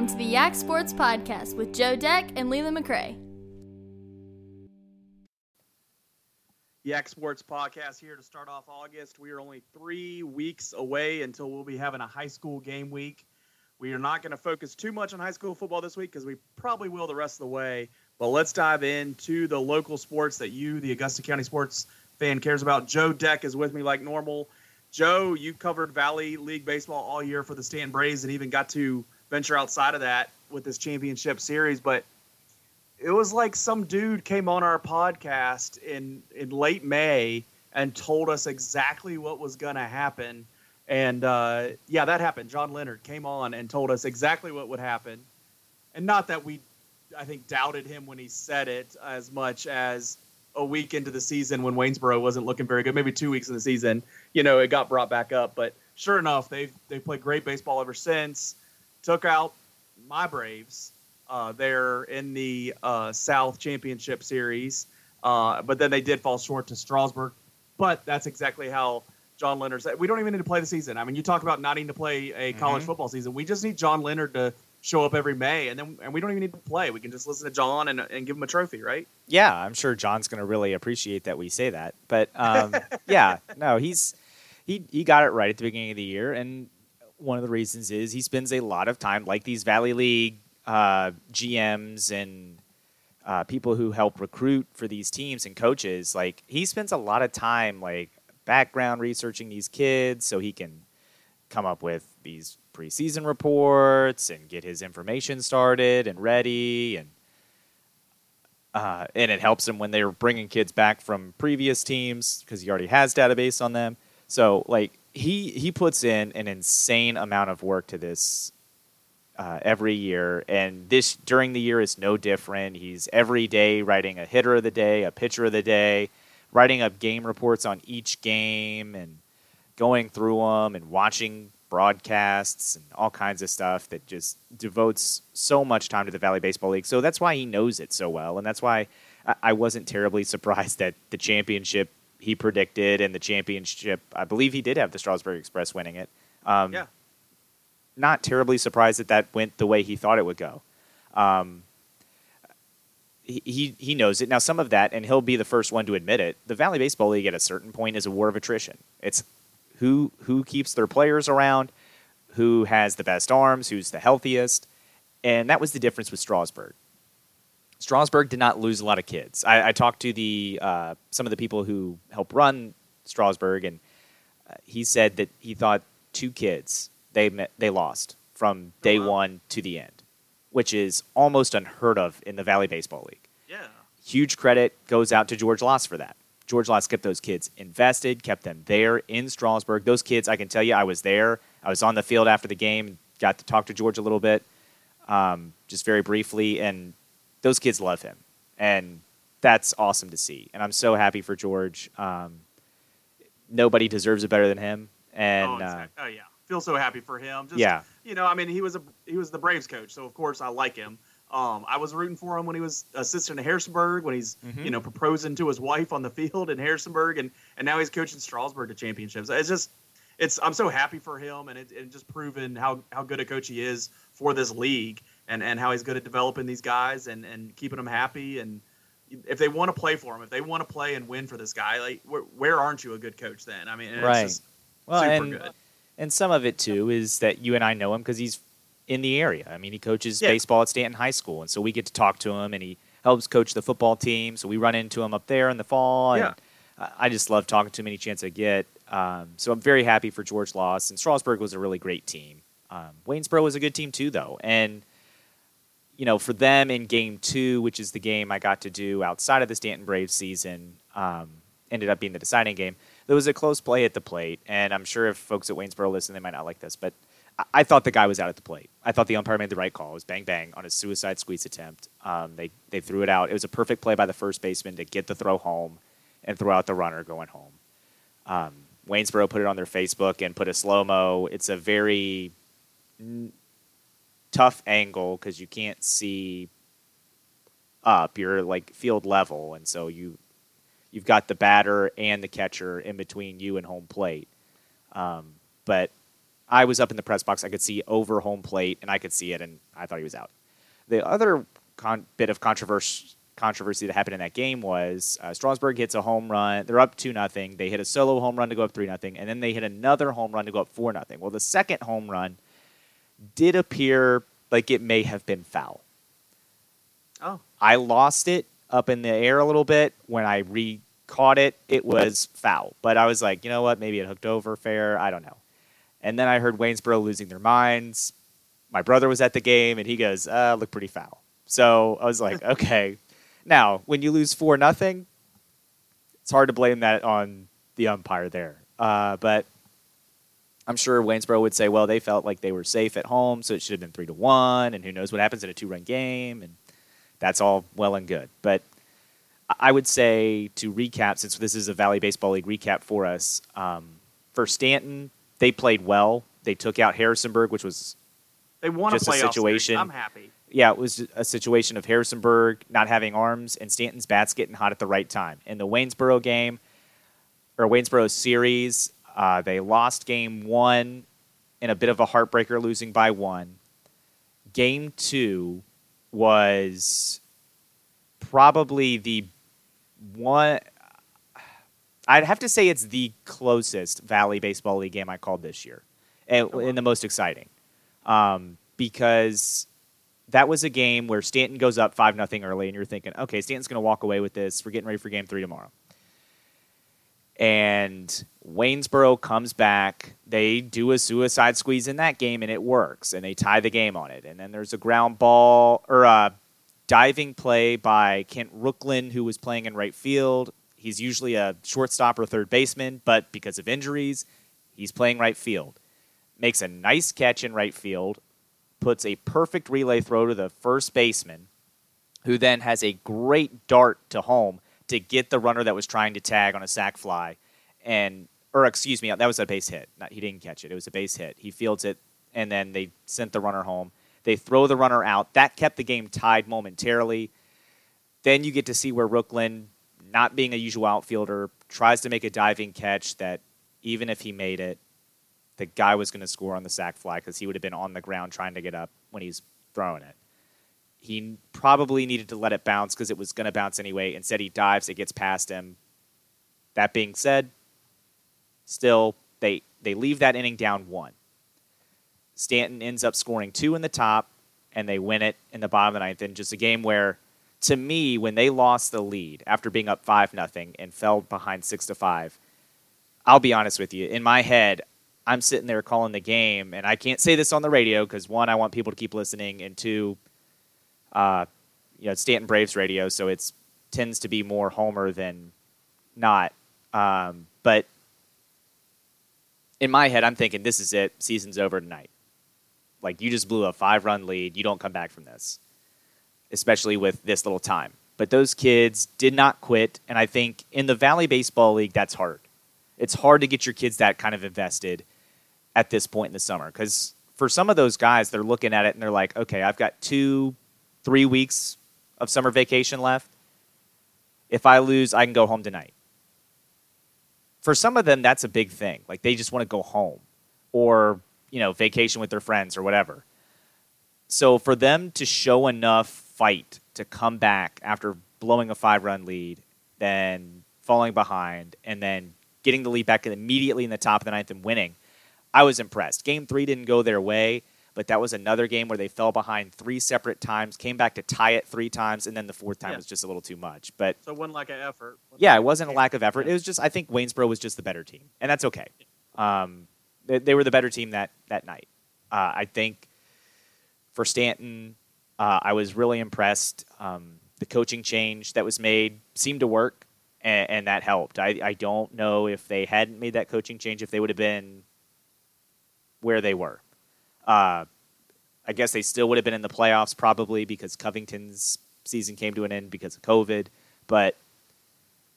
Welcome to the Yak Sports Podcast with Joe Deck and Leland McRae. Yak Sports Podcast here to start off August. We are only three weeks away until we'll be having a high school game week. We are not going to focus too much on high school football this week because we probably will the rest of the way. But let's dive into the local sports that you, the Augusta County sports fan, cares about. Joe Deck is with me like normal. Joe, you covered Valley League baseball all year for the Staunton Braves and even got to venture outside of that with this championship series. But it was like some dude came on our podcast in in late May and told us exactly what was going to happen. And uh, yeah, that happened. John Leonard came on and told us exactly what would happen. And not that we, I think, doubted him when he said it as much as a week into the season when Waynesboro wasn't looking very good, maybe two weeks in the season, you know, it got brought back up. But sure enough, they've they played great baseball ever since. Took out my Braves uh, there in the uh, South Championship Series, uh, but then they did fall short to Strasburg. But that's exactly how John Leonard said. We don't even need to play the season. I mean, you talk about not needing to play a college mm-hmm. football season. We just need John Leonard to show up every May, and then and we don't even need to play. We can just listen to John and, and give him a trophy, right? Yeah, I'm sure John's going to really appreciate that we say that. But um, yeah, no, he's he he got it right at the beginning of the year, and one of the reasons is he spends a lot of time, like these Valley League uh, GMs and uh, people who help recruit for these teams and coaches. Like he spends a lot of time, like background researching these kids, so he can come up with these preseason reports and get his information started and ready and. Uh, and it helps him when they're bringing kids back from previous teams because he already has database on them. So like he he puts in an insane amount of work to this uh, every year, and this during the year is no different. He's every day writing a hitter of the day, a pitcher of the day, writing up game reports on each game, and going through them and watching broadcasts and all kinds of stuff that just devotes so much time to the Valley Baseball League. So that's why he knows it so well, and that's why I wasn't terribly surprised that the championship he predicted in the championship. I believe he did have the Strasburg Express winning it. Um, yeah. Not terribly surprised that that went the way he thought it would go. Um, he, he knows it. Now, some of that, and he'll be the first one to admit it, the Valley Baseball League at a certain point is a war of attrition. It's who, who keeps their players around, who has the best arms, who's the healthiest. And that was the difference with Strasburg. Strasburg did not lose a lot of kids. I, I talked to the uh, some of the people who help run Strasburg, and uh, he said that he thought two kids they met, they lost from day oh, wow. one to the end, which is almost unheard of in the Valley Baseball League. Yeah, huge credit goes out to George Loss for that. George Loss kept those kids invested, kept them there in Strasburg. Those kids, I can tell you, I was there. I was on the field after the game, got to talk to George a little bit, um, just very briefly, and those kids love him, and that's awesome to see. And I'm so happy for George. Um, nobody deserves it better than him. And oh, exactly. uh, oh yeah, feel so happy for him. Just, yeah, you know, I mean, he was a he was the Braves coach, so of course I like him. Um, I was rooting for him when he was assistant in Harrisonburg, when he's mm-hmm. you know proposing to his wife on the field in Harrisonburg, and and now he's coaching Strasburg to championships. It's just it's I'm so happy for him, and it, it just proven how how good a coach he is for this league and and how he's good at developing these guys and and keeping them happy and if they want to play for him, if they want to play and win for this guy, like where, where aren't you a good coach then? I mean, right. well, and, good. and some of it too is that you and I know him because he's in the area. I mean, he coaches yeah. baseball at Staunton High School, and so we get to talk to him, and he helps coach the football team. So we run into him up there in the fall, and yeah. I just love talking to him any chance I get. Um, so I'm very happy for George Loss, and Strasburg was a really great team. Um, Waynesboro was a good team too, though, and you know, for them in game two, which is the game I got to do outside of the Staunton Braves season, um, ended up being the deciding game. There was a close play at the plate, and I'm sure if folks at Waynesboro listen, they might not like this, but I, I thought the guy was out at the plate. I thought the umpire made the right call. It was bang bang on a suicide squeeze attempt. Um, they they threw it out. It was a perfect play by the first baseman to get the throw home and throw out the runner going home. Um, Waynesboro put it on their Facebook and put a slow mo. It's a very tough angle because you can't see up. You're like field level, and so you you've got the batter and the catcher in between you and home plate. Um, but I was up in the press box. I could see over home plate, and I could see it, and I thought he was out. The other con- bit of controversy controversy that happened in that game was uh, Strasburg hits a home run. They're up two nothing. They hit a solo home run to go up three nothing, and then they hit another home run to go up four nothing. Well, the second home run did appear like it may have been foul. Oh, I lost it up in the air a little bit when I re caught it. It was foul, but I was like, you know what? Maybe it hooked over fair. I don't know. And then I heard Waynesboro losing their minds. My brother was at the game, and he goes, uh, "Look pretty foul." So I was like, okay. Now, when you lose four nothing, it's hard to blame that on the umpire there. Uh, but I'm sure Waynesboro would say, well, they felt like they were safe at home, so it should have been three to one, and who knows what happens in a two run game, and that's all well and good. But I would say to recap, since this is a Valley Baseball League recap for us, um, for Staunton, they played well. They took out Harrisonburg, which was they won Just a a situation. Series. I'm happy. yeah, it was a situation of Harrisonburg not having arms and Staunton's bats getting hot at the right time. In the Waynesboro game, or Waynesboro series, uh, they lost game one in a bit of a heartbreaker, losing by one. Game two was probably the one. I'd have to say it's the closest Valley Baseball League game I called this year, and, Oh, wow. and the most exciting, um, because that was a game where Staunton goes up five nothing early, and you're thinking, okay, Staunton's going to walk away with this. We're getting ready for Game Three tomorrow. And Waynesboro comes back. They do a suicide squeeze in that game, and it works. And they tie the game on it. And then there's a ground ball or a diving play by Kent Rooklyn, who was playing in right field. He's usually a shortstop or third baseman, but because of injuries, he's playing right field. Makes a nice catch in right field, puts a perfect relay throw to the first baseman, who then has a great dart to home to get the runner that was trying to tag on a sac fly, and or excuse me, that was a base hit. Not, he didn't catch it; it was a base hit. He fields it, and then they sent the runner home. They throw the runner out. That kept the game tied momentarily. Then you get to see where Rooklyn, not being a usual outfielder, tries to make a diving catch that even if he made it, the guy was going to score on the sac fly because he would have been on the ground trying to get up when he's throwing it. He probably needed to let it bounce because it was going to bounce anyway. Instead, he dives, it gets past him. That being said, still they they leave that inning down one. Staunton ends up scoring two in the top, and they win it in the bottom of the ninth. In just a game where, to me, when they lost the lead after being up five nothing and fell behind six to five, I'll be honest with you. In my head, I'm sitting there calling the game, and I can't say this on the radio because one, I want people to keep listening, and two, uh, you know, Staunton Braves radio, so it's tends to be more Homer than not. Um, but in my head, I'm thinking this is it. Season's over tonight. Like you just blew a five run lead. You don't come back from this, especially with this little time. But those kids did not quit, and I think in the Valley Baseball League, that's hard. It's hard to get your kids that kind of invested at this point in the summer because for some of those guys, they're looking at it and they're like, okay, I've got two, three weeks of summer vacation left. If I lose, I can go home tonight. For some of them, that's a big thing. Like they just want to go home or, you know, vacation with their friends or whatever. So for them to show enough fight to come back after blowing a five run lead, then falling behind, and then getting the lead back immediately in the top of the ninth and winning, I was impressed. Game three didn't go their way, but that was another game where they fell behind three separate times, came back to tie it three times, and then the fourth time Yeah. was just a little too much. But So it wasn't like an effort. yeah, it wasn't a lack of effort. It was just I think Waynesboro was just the better team, and that's okay. Um, they, they were the better team that that night. Uh, I think for Staunton, uh, I was really impressed. Um, the coaching change that was made seemed to work, and, and that helped. I, I don't know if they hadn't made that coaching change, if they would have been where they were. Uh, I guess they still would have been in the playoffs probably because Covington's season came to an end because of COVID. But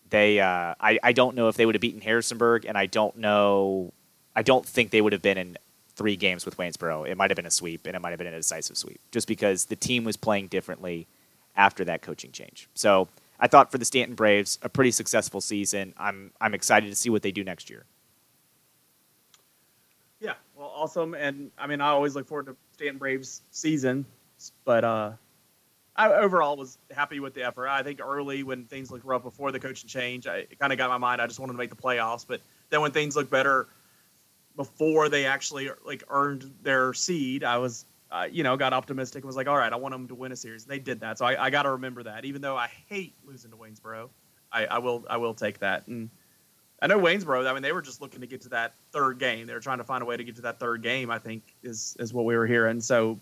they, uh, I, I don't know if they would have beaten Harrisonburg, and I don't know, I don't think they would have been in three games with Waynesboro. It might have been a sweep, and it might have been a decisive sweep, just because the team was playing differently after that coaching change. So I thought for the Staunton Braves, a pretty successful season. I'm I'm excited to see what they do next year. Awesome, and I mean, I always look forward to Staunton Braves season, but uh, I overall was happy with the effort. I think early when things looked rough before the coaching change, I, it kind of got my mind. I just wanted to make the playoffs, but then when things looked better before they actually like earned their seed, I was, uh, you know, got optimistic. and Was like, all right, I want them to win a series. And they did that, so I, I got to remember that. Even though I hate losing to Waynesboro, I, I will, I will take that. And I know Waynesboro. I mean, they were just looking to get to that third game. They were trying to find a way to get to that third game. I think is is what we were hearing. So,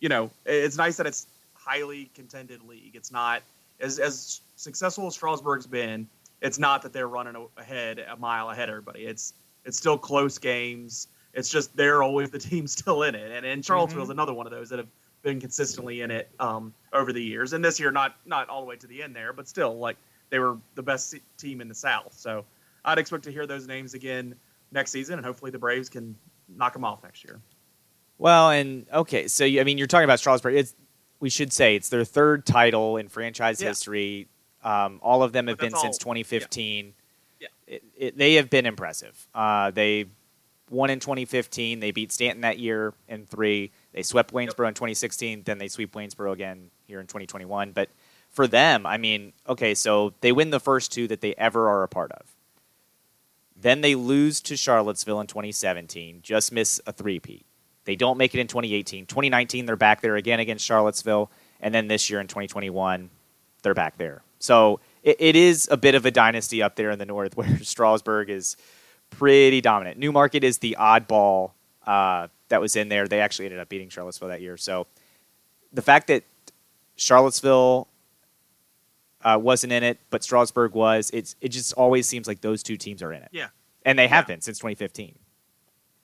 you know, it's nice that it's highly contended league. It's not as as successful as Strasburg's been. It's not that they're running ahead a mile ahead of everybody. It's it's still close games. It's just they're always the team still in it. And and Charlottesville's mm-hmm. another one of those that have been consistently in it um, over the years. And this year, not not all the way to the end there, but still like they were the best team in the South. So I'd expect to hear those names again next season, and hopefully the Braves can knock them off next year. Well, and okay, so you, I mean, you're talking about Strasburg. It's we should say it's their third title in franchise yeah. history. Um, all of them have been since 2015. Yeah. yeah. It, it, they have been impressive. Uh, they won in 2015. They beat Staunton that year in three. They swept Waynesboro yep. in 2016. Then they sweep Waynesboro again here in 2021. But for them, I mean, okay, so they win the first two that they ever are a part of. Then they lose to Charlottesville in 2017, just miss a three-peat. They don't make it in 2018. 2019, they're back there again against Charlottesville. And then this year in 2021, they're back there. So it, it is a bit of a dynasty up there in the north where Strasburg is pretty dominant. New Market is the oddball uh, that was in there. They actually ended up beating Charlottesville that year. So the fact that Charlottesville uh, wasn't in it, but Strasburg was, it's, it just always seems like those two teams are in it. Yeah. And they have been since 2015.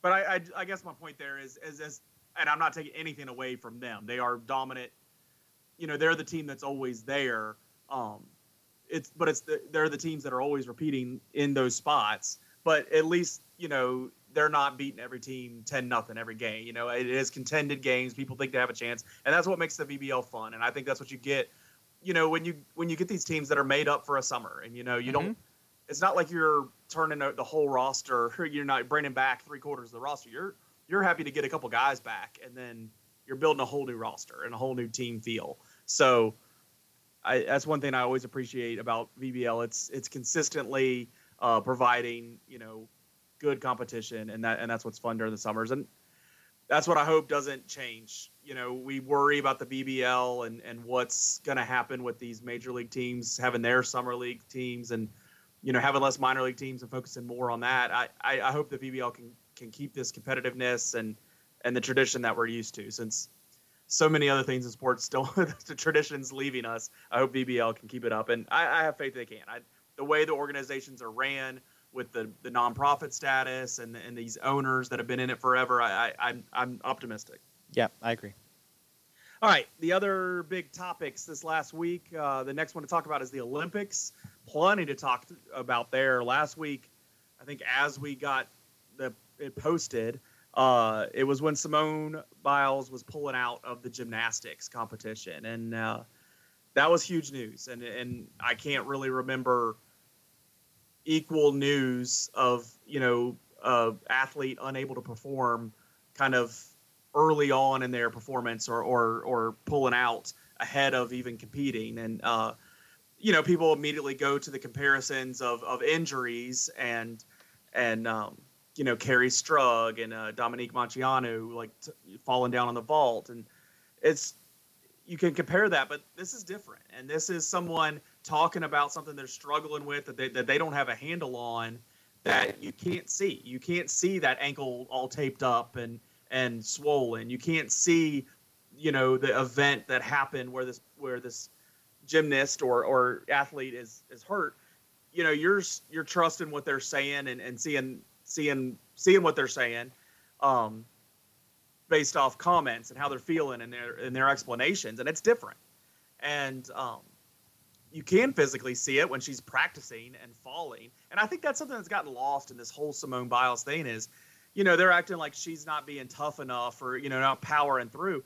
But I, I, I, guess my point there is, is, is, and I'm not taking anything away from them. They are dominant. You know, they're the team that's always there. Um, it's, but it's the, they're the teams that are always repeating in those spots. But at least you know they're not beating every team ten nothing every game. You know, it is contended games. People think they have a chance, and that's what makes the VBL fun. And I think that's what you get. You know, when you when you get these teams that are made up for a summer, and you know you mm-hmm. don't it's not like you're turning out the whole roster. You're not bringing back three quarters of the roster. You're you're happy to get a couple guys back, and then you're building a whole new roster and a whole new team feel. So I, that's one thing I always appreciate about VBL. It's it's consistently uh, providing you know good competition, and that and that's what's fun during the summers, and that's what I hope doesn't change. You know, we worry about the VBL and and what's going to happen with these major league teams having their summer league teams and you know, having less minor league teams and focusing more on that. I, I, I hope the VBL can can keep this competitiveness and and the tradition that we're used to since so many other things in sports still the tradition's leaving us. I hope VBL can keep it up, and I, I have faith they can. I, the way the organizations are ran with the the nonprofit status and and these owners that have been in it forever, I, I I'm I'm optimistic. Yeah, I agree. All right, the other big topics this last week. Uh, the next one to talk about is the Olympics plenty to talk about there. Last week, I think as we got the it posted, uh, it was when Simone Biles was pulling out of the gymnastics competition, and uh, that was huge news. And and I can't really remember equal news of you know uh, athlete unable to perform kind of early on in their performance or or or pulling out ahead of even competing. And uh, you know, people immediately go to the comparisons of, of injuries and and um, you know Kerri Strug and uh, Dominique Moceanu like t- falling down on the vault, and it's you can compare that, but this is different, and this is someone talking about something they're struggling with that they, that they don't have a handle on that you can't see. You can't see that ankle all taped up and and swollen. You can't see, you know, the event that happened where this where this gymnast or or athlete is is hurt, you know, you're you're trusting what they're saying and, and seeing seeing seeing what they're saying, um, based off comments and how they're feeling and their and their explanations, and it's different. And um, you can physically see it when she's practicing and falling. And I think that's something that's gotten lost in this whole Simone Biles thing is, you know, they're acting like she's not being tough enough or, you know, not powering through.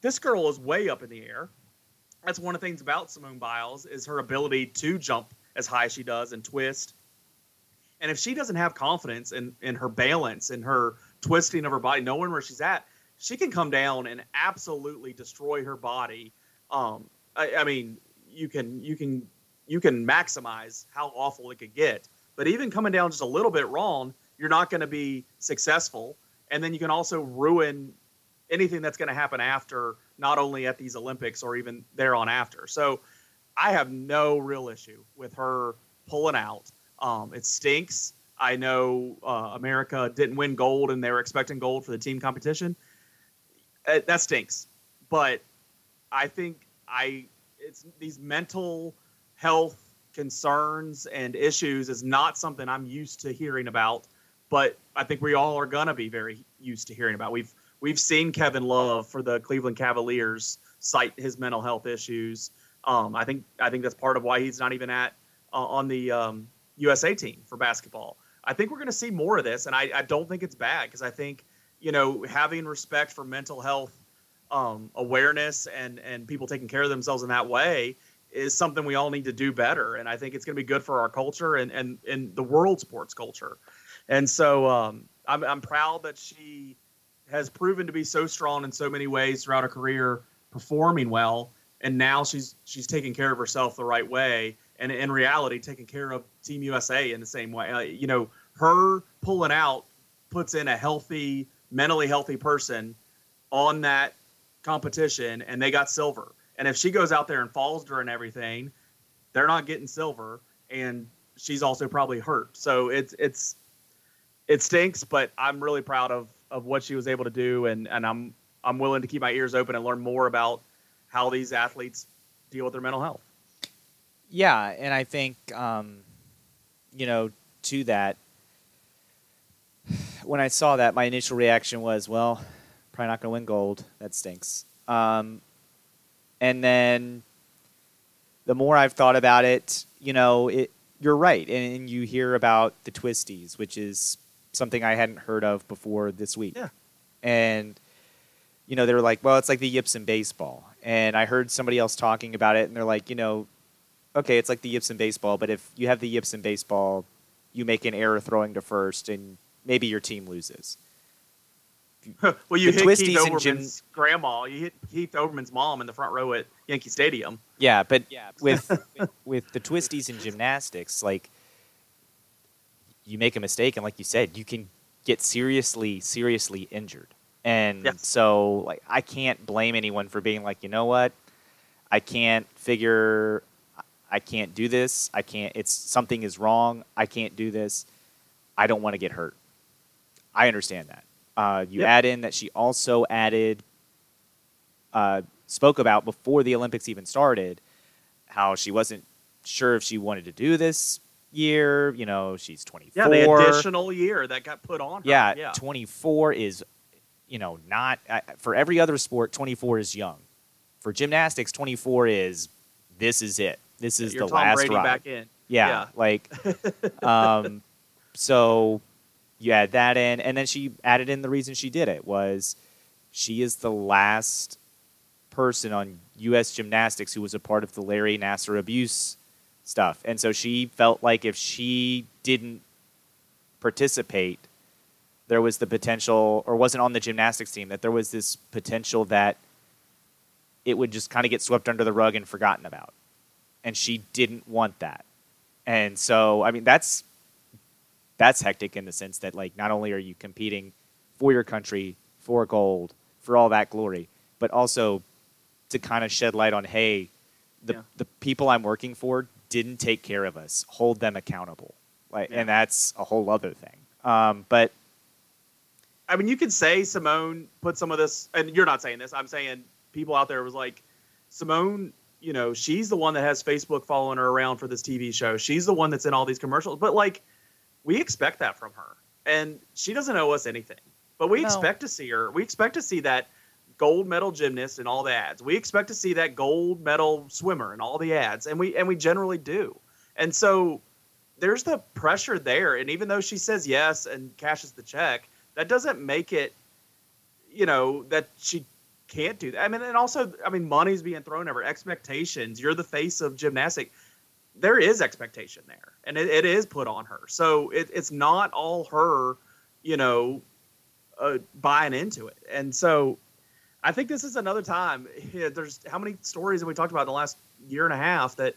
This girl is way up in the air that's one of the things about Simone Biles is her ability to jump as high as she does and twist. And if she doesn't have confidence in, in her balance and her twisting of her body, knowing where she's at, she can come down and absolutely destroy her body. Um, I, I mean, you can you can you can maximize how awful it could get. But even coming down just a little bit wrong, you're not going to be successful. And then you can also ruin anything that's going to happen after, not only at these Olympics or even there on after. So I have no real issue with her pulling out. Um, it stinks. I know uh, America didn't win gold and they were expecting gold for the team competition. Uh, that stinks. But I think I it's these mental health concerns and issues is not something I'm used to hearing about, but I think we all are gonna be very used to hearing about. We've we've seen Kevin Love for the Cleveland Cavaliers cite his mental health issues. Um, I think I think that's part of why he's not even at uh, on the um, USA team for basketball. I think we're going to see more of this, and I, I don't think it's bad because I think you know having respect for mental health um, awareness and and people taking care of themselves in that way is something we all need to do better. And I think it's going to be good for our culture and and and the world sports culture. And so um, I'm I'm proud that she has proven to be so strong in so many ways throughout her career, performing well, and now she's she's taking care of herself the right way and in reality taking care of Team USA in the same way. Uh, you know, her pulling out puts in a healthy, mentally healthy person on that competition, and they got silver. And if she goes out there and falls during everything, they're not getting silver, and she's also probably hurt. So it's it's it stinks, but I'm really proud of of what she was able to do, and and I'm I'm willing to keep my ears open and learn more about how these athletes deal with their mental health. Yeah, and I think um, you know to that. When I saw that, my initial reaction was, "Well, probably not going to win gold. That stinks." Um, and then the more I've thought about it, you know, it, you're right, and, and you hear about the twisties, which is something I hadn't heard of before this week. Yeah. And you know, they were like, "Well, it's like the yips in baseball." And I heard somebody else talking about it, and they're like, you know, okay, it's like the yips in baseball, but if you have the yips in baseball, you make an error throwing to first, and maybe your team loses. well, you The hit twisties Keith and Olbermann's Jim- grandma. You hit Keith Olbermann's mom in the front row at Yankee Stadium. Yeah, but with with the twisties in gymnastics, like you make a mistake, and like you said, you can get seriously, seriously injured. And Yes. so, like, I can't blame anyone for being like, you know what, I can't figure, I can't do this. I can't. It's something is wrong. I can't do this. I don't want to get hurt. I understand that. Uh, you Yep. add in that she also added, uh, spoke about before the Olympics even started, how she wasn't sure if she wanted to do this year. You know, she's 24. Yeah, the additional year that got put on her. Yeah, yeah. 24 is, you know, not uh, for every other sport. 24 is young. For gymnastics, 24 is this is it. This is You're the Tom last Brady ride. back in. Yeah, Yeah. like, um, so you add that in, and then she added in the reason she did it was she is the last person on U.S. gymnastics who was a part of the Larry Nassar abuse stuff, and so she felt like if she didn't participate, there was the potential, or wasn't on the gymnastics team, that there was this potential that it would just kind of get swept under the rug and forgotten about. And she didn't want that. And so, I mean, that's that's hectic in the sense that like not only are you competing for your country, for gold, for all that glory, but also to kind of shed light on, hey, the Yeah. the people I'm working for didn't take care of us. Hold them accountable. Like, Yeah. and that's a whole other thing. Um, but I mean, you could say Simone put some of this, and you're not saying this. I'm saying people out there was like, Simone, you know, she's the one that has Facebook following her around for this TV show. She's the one that's in all these commercials. But like, we expect that from her, and she doesn't owe us anything. But we No. expect to see her. We expect to see that gold medal gymnast in all the ads. We expect to see that gold medal swimmer in all the ads, and we and we generally do. And so there's the pressure there. And even though she says yes and cashes the check, that doesn't make it, you know, that she can't do that. I mean, and also, I mean, money's being thrown over expectations. You're the face of gymnastic. There is expectation there, and it, it is put on her. So it, it's not all her, you know, uh, buying into it. And so I think this is another time. There's how many stories have we talked about in the last year and a half that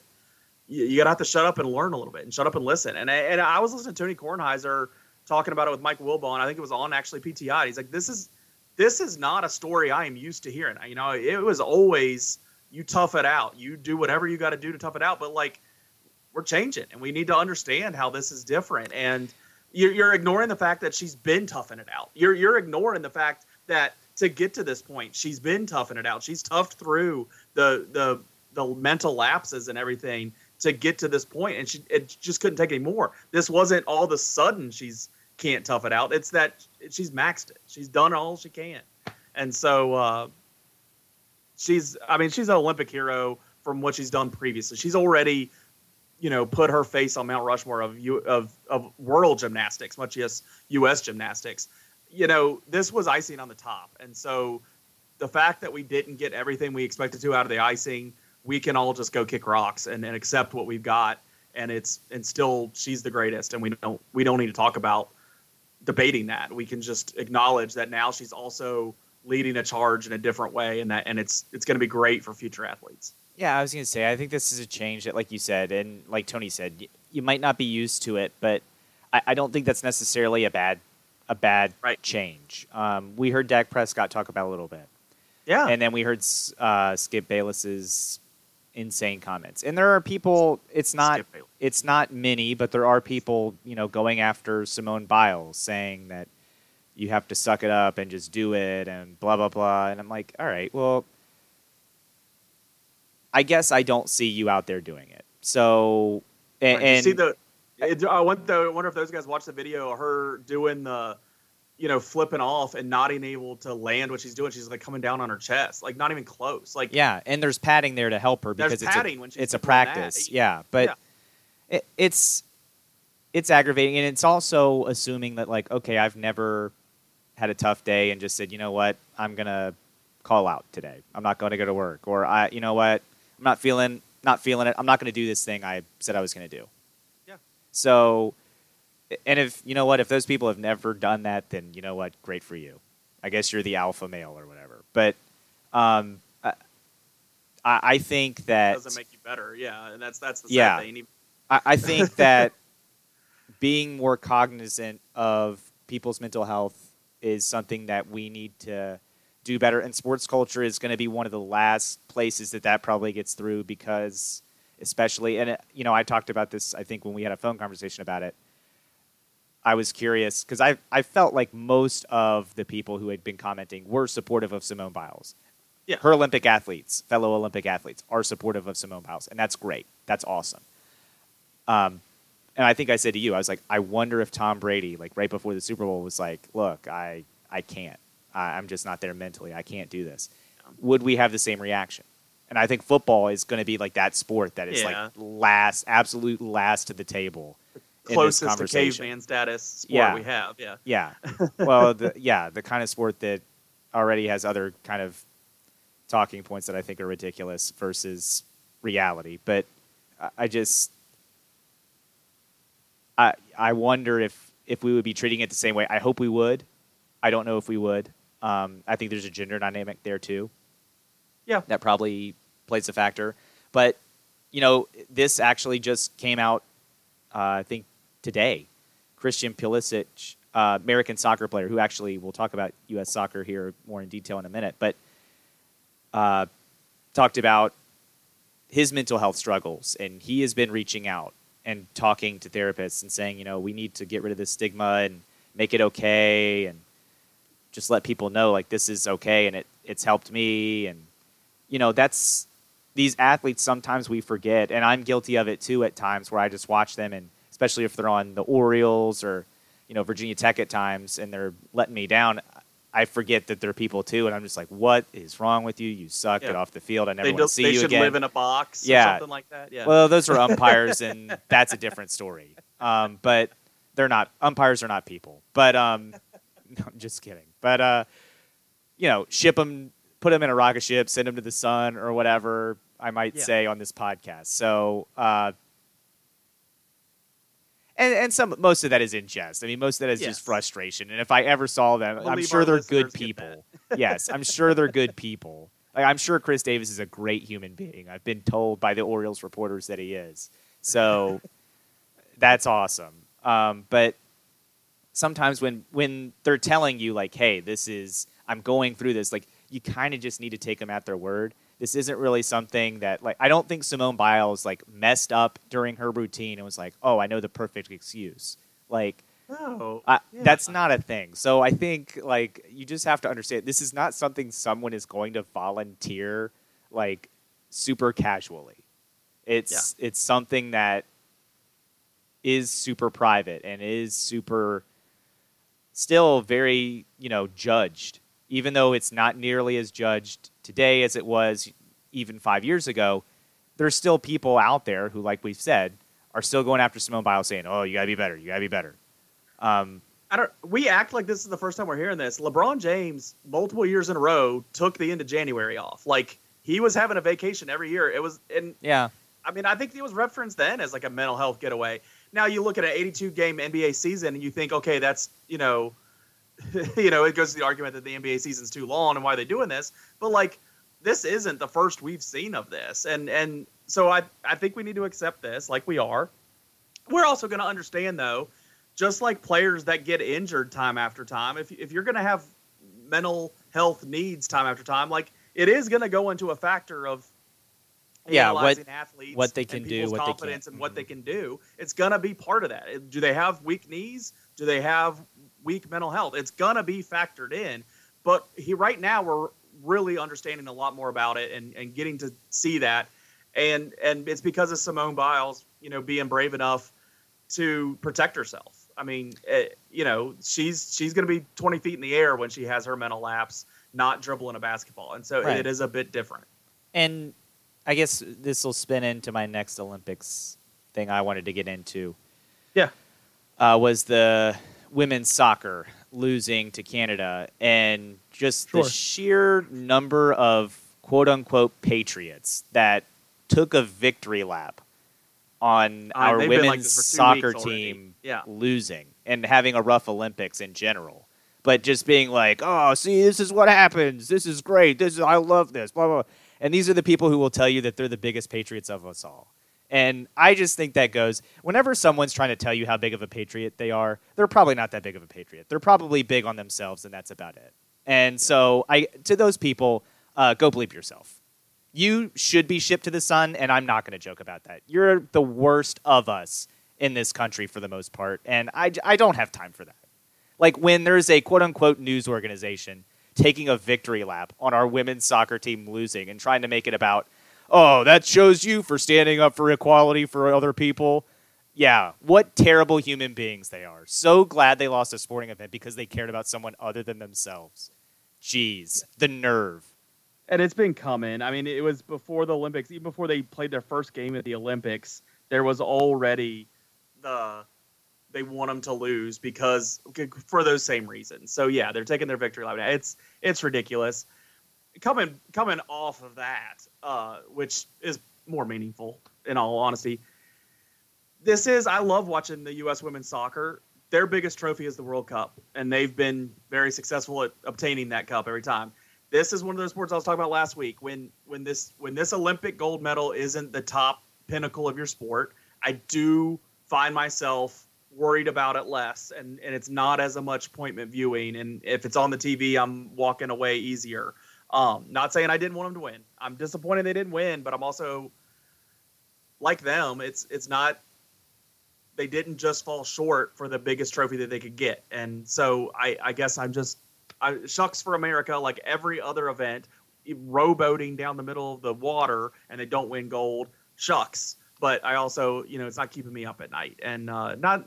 you, you gotta have to shut up and learn a little bit and shut up and listen. And I, and I was listening to Tony Kornheiser talking about it with Mike Wilbon. I think it was on actually PTI. He's like, this is this is not a story I am used to hearing. You know, it was always you tough it out, you do whatever you got to do to tough it out. But like, we're changing, and we need to understand how this is different. And you're, you're ignoring the fact that she's been toughing it out. You're you're ignoring the fact that to get to this point, she's been toughing it out. She's toughed through the the the mental lapses and everything to get to this point, and she it just couldn't take any more. This wasn't all of a sudden she's can't tough it out. It's that she's maxed it. She's done all she can, and so uh, she's. I mean, she's an Olympic hero from what she's done previously. She's already, you know, put her face on Mount Rushmore of of of world gymnastics, much as U.S. gymnastics. You know, this was icing on the top, and so the fact that we didn't get everything we expected to out of the icing, we can all just go kick rocks and, and accept what we've got. And it's and still she's the greatest, and we don't we don't need to talk about debating that. We can just acknowledge that now she's also leading a charge in a different way, and that and it's it's going to be great for future athletes. Yeah, I was going to say I think this is a change that, like you said, and like Tony said, y- you might not be used to it, but I, I don't think that's necessarily a bad a bad Right. change. Um, we heard Dak Prescott talk about it a little bit, Yeah, and then we heard uh, Skip Bayless's insane comments. And there are people. It's not it's not many, but there are people, you know, going after Simone Biles, saying that you have to suck it up and just do it and blah blah blah. And I'm like, all right, well, I guess I don't see you out there doing it. So, and, and see the. I wonder, I wonder if those guys watched the video of her doing the, you know, flipping off and not being able to land what she's doing. She's like coming down on her chest, like not even close. Like yeah, and there's padding there to help her because it's padding a, it's a doing that. practice. Yeah, but Yeah. It, it's it's aggravating, and it's also assuming that like, okay, I've never had a tough day and just said, you know what, I'm gonna call out today. I'm not going to go to work, or I, you know what, I'm not feeling not feeling it. I'm not going to do this thing I said I was going to do. Yeah. So, and if you know what, if those people have never done that, then you know what, great for you. I guess you're the alpha male or whatever. But um, I, I think that doesn't make you better. Yeah, and that's that's the Yeah. thing. I, I think that being more cognizant of people's mental health is something that we need to do better. And sports culture is going to be one of the last places that that probably gets through because, especially, and it, you know, I talked about this. I think when we had a phone conversation about it, I was curious because I I felt like most of the people who had been commenting were supportive of Simone Biles. Yeah. Her Olympic athletes, fellow Olympic athletes, are supportive of Simone Biles, and that's great. That's awesome. Um, and I think I said to you, I was like, I wonder if Tom Brady, like right before the Super Bowl, was like, "Look, I I can't. I, I'm just not there mentally. I can't do this." Would we have the same reaction? And I think football is going to be like that sport that is Yeah. like last, absolute last to the table. Closest to caveman status sport Yeah. we have. Yeah, Yeah. Well, the, yeah, the kind of sport that already has other kind of talking points that I think are ridiculous versus reality. But I- I just, I I wonder if if we would be treating it the same way. I hope we would. I don't know if we would. Um, I think there's a gender dynamic there too. Yeah. That probably plays a factor. But you know, this actually just came out. Uh, I think today. Christian Pulisic, uh, American soccer player, who actually we'll talk about U.S. soccer here more in detail in a minute, but uh, talked about his mental health struggles, and he has been reaching out and talking to therapists and saying, you know, we need to get rid of this stigma and make it okay, and just let people know like this is okay, and it it's helped me, and you know that's these athletes sometimes we forget, and I'm guilty of it too at times where I just watch them, and especially if they're on the Orioles or you know Virginia Tech at times, and they're letting me down. I forget that they're people too, and I'm just like, "What is wrong with you? You suck. Get off the field. I never they, want to see they you should live in a box. Yeah. or something like that. Yeah. Well, those are umpires, and that's a different story. Um, but they're not umpires are not people. But um, no, I'm just kidding. But uh, you know, ship them, put them in a rocket ship, send them to the sun or whatever. I might Yeah. say on this podcast. So uh, and and some most of that is in jest. I mean, most of that is Yes. just frustration. And if I ever saw them, We'll I'm sure they're good people. yes, I'm sure they're good people. Like, I'm sure Chris Davis is a great human being. I've been told by the Orioles reporters that he is. So that's awesome. Um, but sometimes when when they're telling you like, "Hey, this is I'm going through this," like you kind of just need to take them at their word. This isn't really something that like I don't think Simone Biles like messed up during her routine and was like, "Oh, I know the perfect excuse." Like No, I, Yeah. that's not a thing. So I think like you just have to understand this is not something someone is going to volunteer like super casually. It's it's something that is super private and is super still very, you know, judged. Even though it's not nearly as judged today as it was even 5 years ago, there's still people out there who like we've said are still going after Simone Biles saying, "Oh, you got to be better. You got to be better." Um, I don't. We act like this is the first time we're hearing this. LeBron James, multiple years in a row, took the end of January off. Like he was having a vacation every year. It was, and yeah. I mean, I think it was referenced then as like a mental health getaway. Now you look at an 82 game NBA season and you think, okay, that's you know, you know, it goes to the argument that the NBA season's too long and why they're doing this. But like, this isn't the first we've seen of this, and and so I I think we need to accept this like we are. We're also going to understand though, just like players that get injured time after time, if if you're going to have mental health needs time after time, like it is going to go into a factor of Yeah, what- athletes what they and can do, what they confidence can't. and what they can do. It's gonna be part of that. Do they have weak knees? Do they have weak mental health? It's gonna be factored in. But he right now we're really understanding a lot more about it and, and getting to see that. And and it's because of Simone Biles, you know, being brave enough to protect herself. I mean, eh, you know, she's she's going to be 20 feet in the air when she has her mental lapse, not dribbling a basketball, and so Right. it is a bit different. And I guess this will spin into my next Olympics thing I wanted to get into. Yeah. Uh, was the women's soccer losing to Canada and just Sure. the sheer number of quote unquote patriots that took a victory lap on Uh, our like women's two soccer team Yeah. losing and having a rough Olympics in general. But just being like, oh, see, this is what happens. This is great. This is I love this. Blah blah. blah. And these are the people who will tell you that they're the biggest patriots of us all. And I just think that goes whenever someone's trying to tell you how big of a patriot they are, they're probably not that big of a patriot. They're probably big on themselves, and that's about it. And so, I to those people, uh, go bleep yourself. You should be shipped to the sun, and I'm not going to joke about that. You're the worst of us in this country for the most part, and I, I don't have time for that. Like when there's a quote unquote news organization taking a victory lap on our women's soccer team losing and trying to make it about, oh, that shows you for standing up for equality for other people. Yeah, what terrible human beings they are. So glad they lost a sporting event because they cared about someone other than themselves. Jeez, the nerve. And it's been coming. I mean, it was before the Olympics, even before they played their first game at the Olympics, there was already the they want them to lose because for those same reasons. So yeah, they're taking their victory lap. It's it's ridiculous. Coming coming off of that, uh, which is more meaningful in all honesty. This is I love watching the U.S. women's soccer. Their biggest trophy is the World Cup, and they've been very successful at obtaining that cup every time this is one of those sports I was talking about last week. When when this when this Olympic gold medal isn't the top pinnacle of your sport, I do find myself worried about it less, and and it's not as a much appointment viewing. And if it's on the TV, I'm walking away easier. Um, not saying I didn't want them to win. I'm disappointed they didn't win, but I'm also like them. It's it's not. They didn't just fall short for the biggest trophy that they could get, and so I, I guess I'm just I, shucks for America, like every other event, rowboating down the middle of the water and they don't win gold, shucks. But I also, you know, it's not keeping me up at night, and uh, not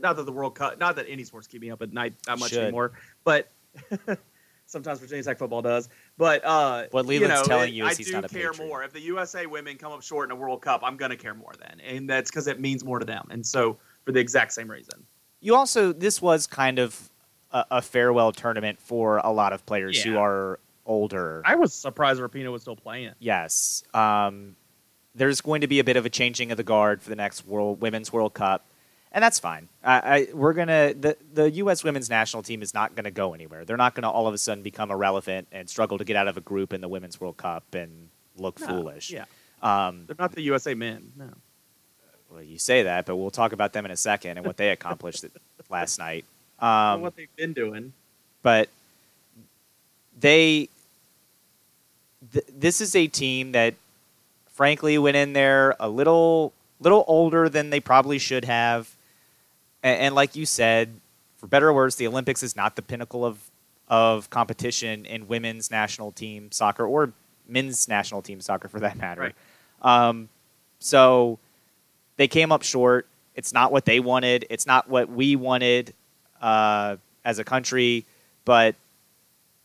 not that the World Cup, not that any sports keep me up at night that much Should. anymore, but sometimes Virginia Tech football does. But uh, What you Leland's know, telling you is I he's do not a care more if the USA women come up short in a World Cup. I'm gonna care more then, and that's because it means more to them, and so for the exact same reason. You also, this was kind of a, a farewell tournament for a lot of players who are older. I was surprised Rapinoe was still playing. Yes. Um, there's going to be a bit of a changing of the guard for the next World Women's World Cup, and that's fine. I, I, we're gonna the the U.S. women's national team is not gonna go anywhere. They're not gonna all of a sudden become irrelevant and struggle to get out of a group in the Women's World Cup and look No, foolish. Yeah, Um, they're not the USA men. No. well, you say that, but we'll talk about them in a second and what they accomplished last night. Um, what they've been doing. but they th- this is a team that frankly went in there a little little older than they probably should have and, and like you said for better or worse the olympics is not the pinnacle of of competition in women's national team soccer or men's national team soccer for that matter Right. um, so they came up short it's not what they wanted it's not what we wanted uh, as a country but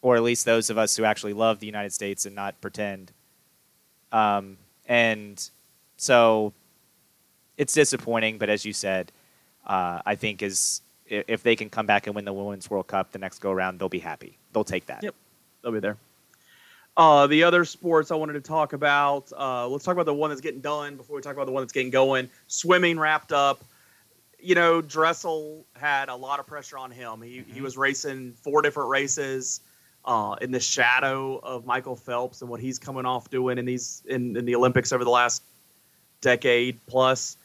or at least those of us who actually love the United States and not pretend. Um, and so it's disappointing, but as you said, uh, I think is if they can come back and win the Women's World Cup the next go around, they'll be happy. They'll take that. Yep. They'll be there. Uh, the other sports I wanted to talk about. Uh, let's talk about the one that's getting done before we talk about the one that's getting going. Swimming wrapped up. You know, Dressel had a lot of pressure on him. He he was racing four different races uh, in the shadow of Michael Phelps and what he's coming off doing in these in, in the Olympics over the last decade plus.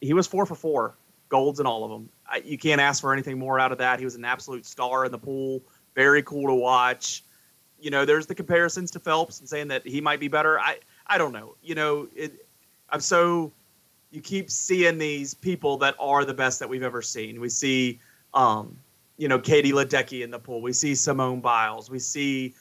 He was four for four, golds in all of them. I, you can't ask for anything more out of that. He was an absolute star in the pool. Very cool to watch. You know, there's the comparisons to Phelps and saying that he might be better. I I don't know. You know, it, I'm so you keep seeing these people that are the best that we've ever seen. We see, um, you know, Katie Ledecky in the pool. We see Simone Biles. We see,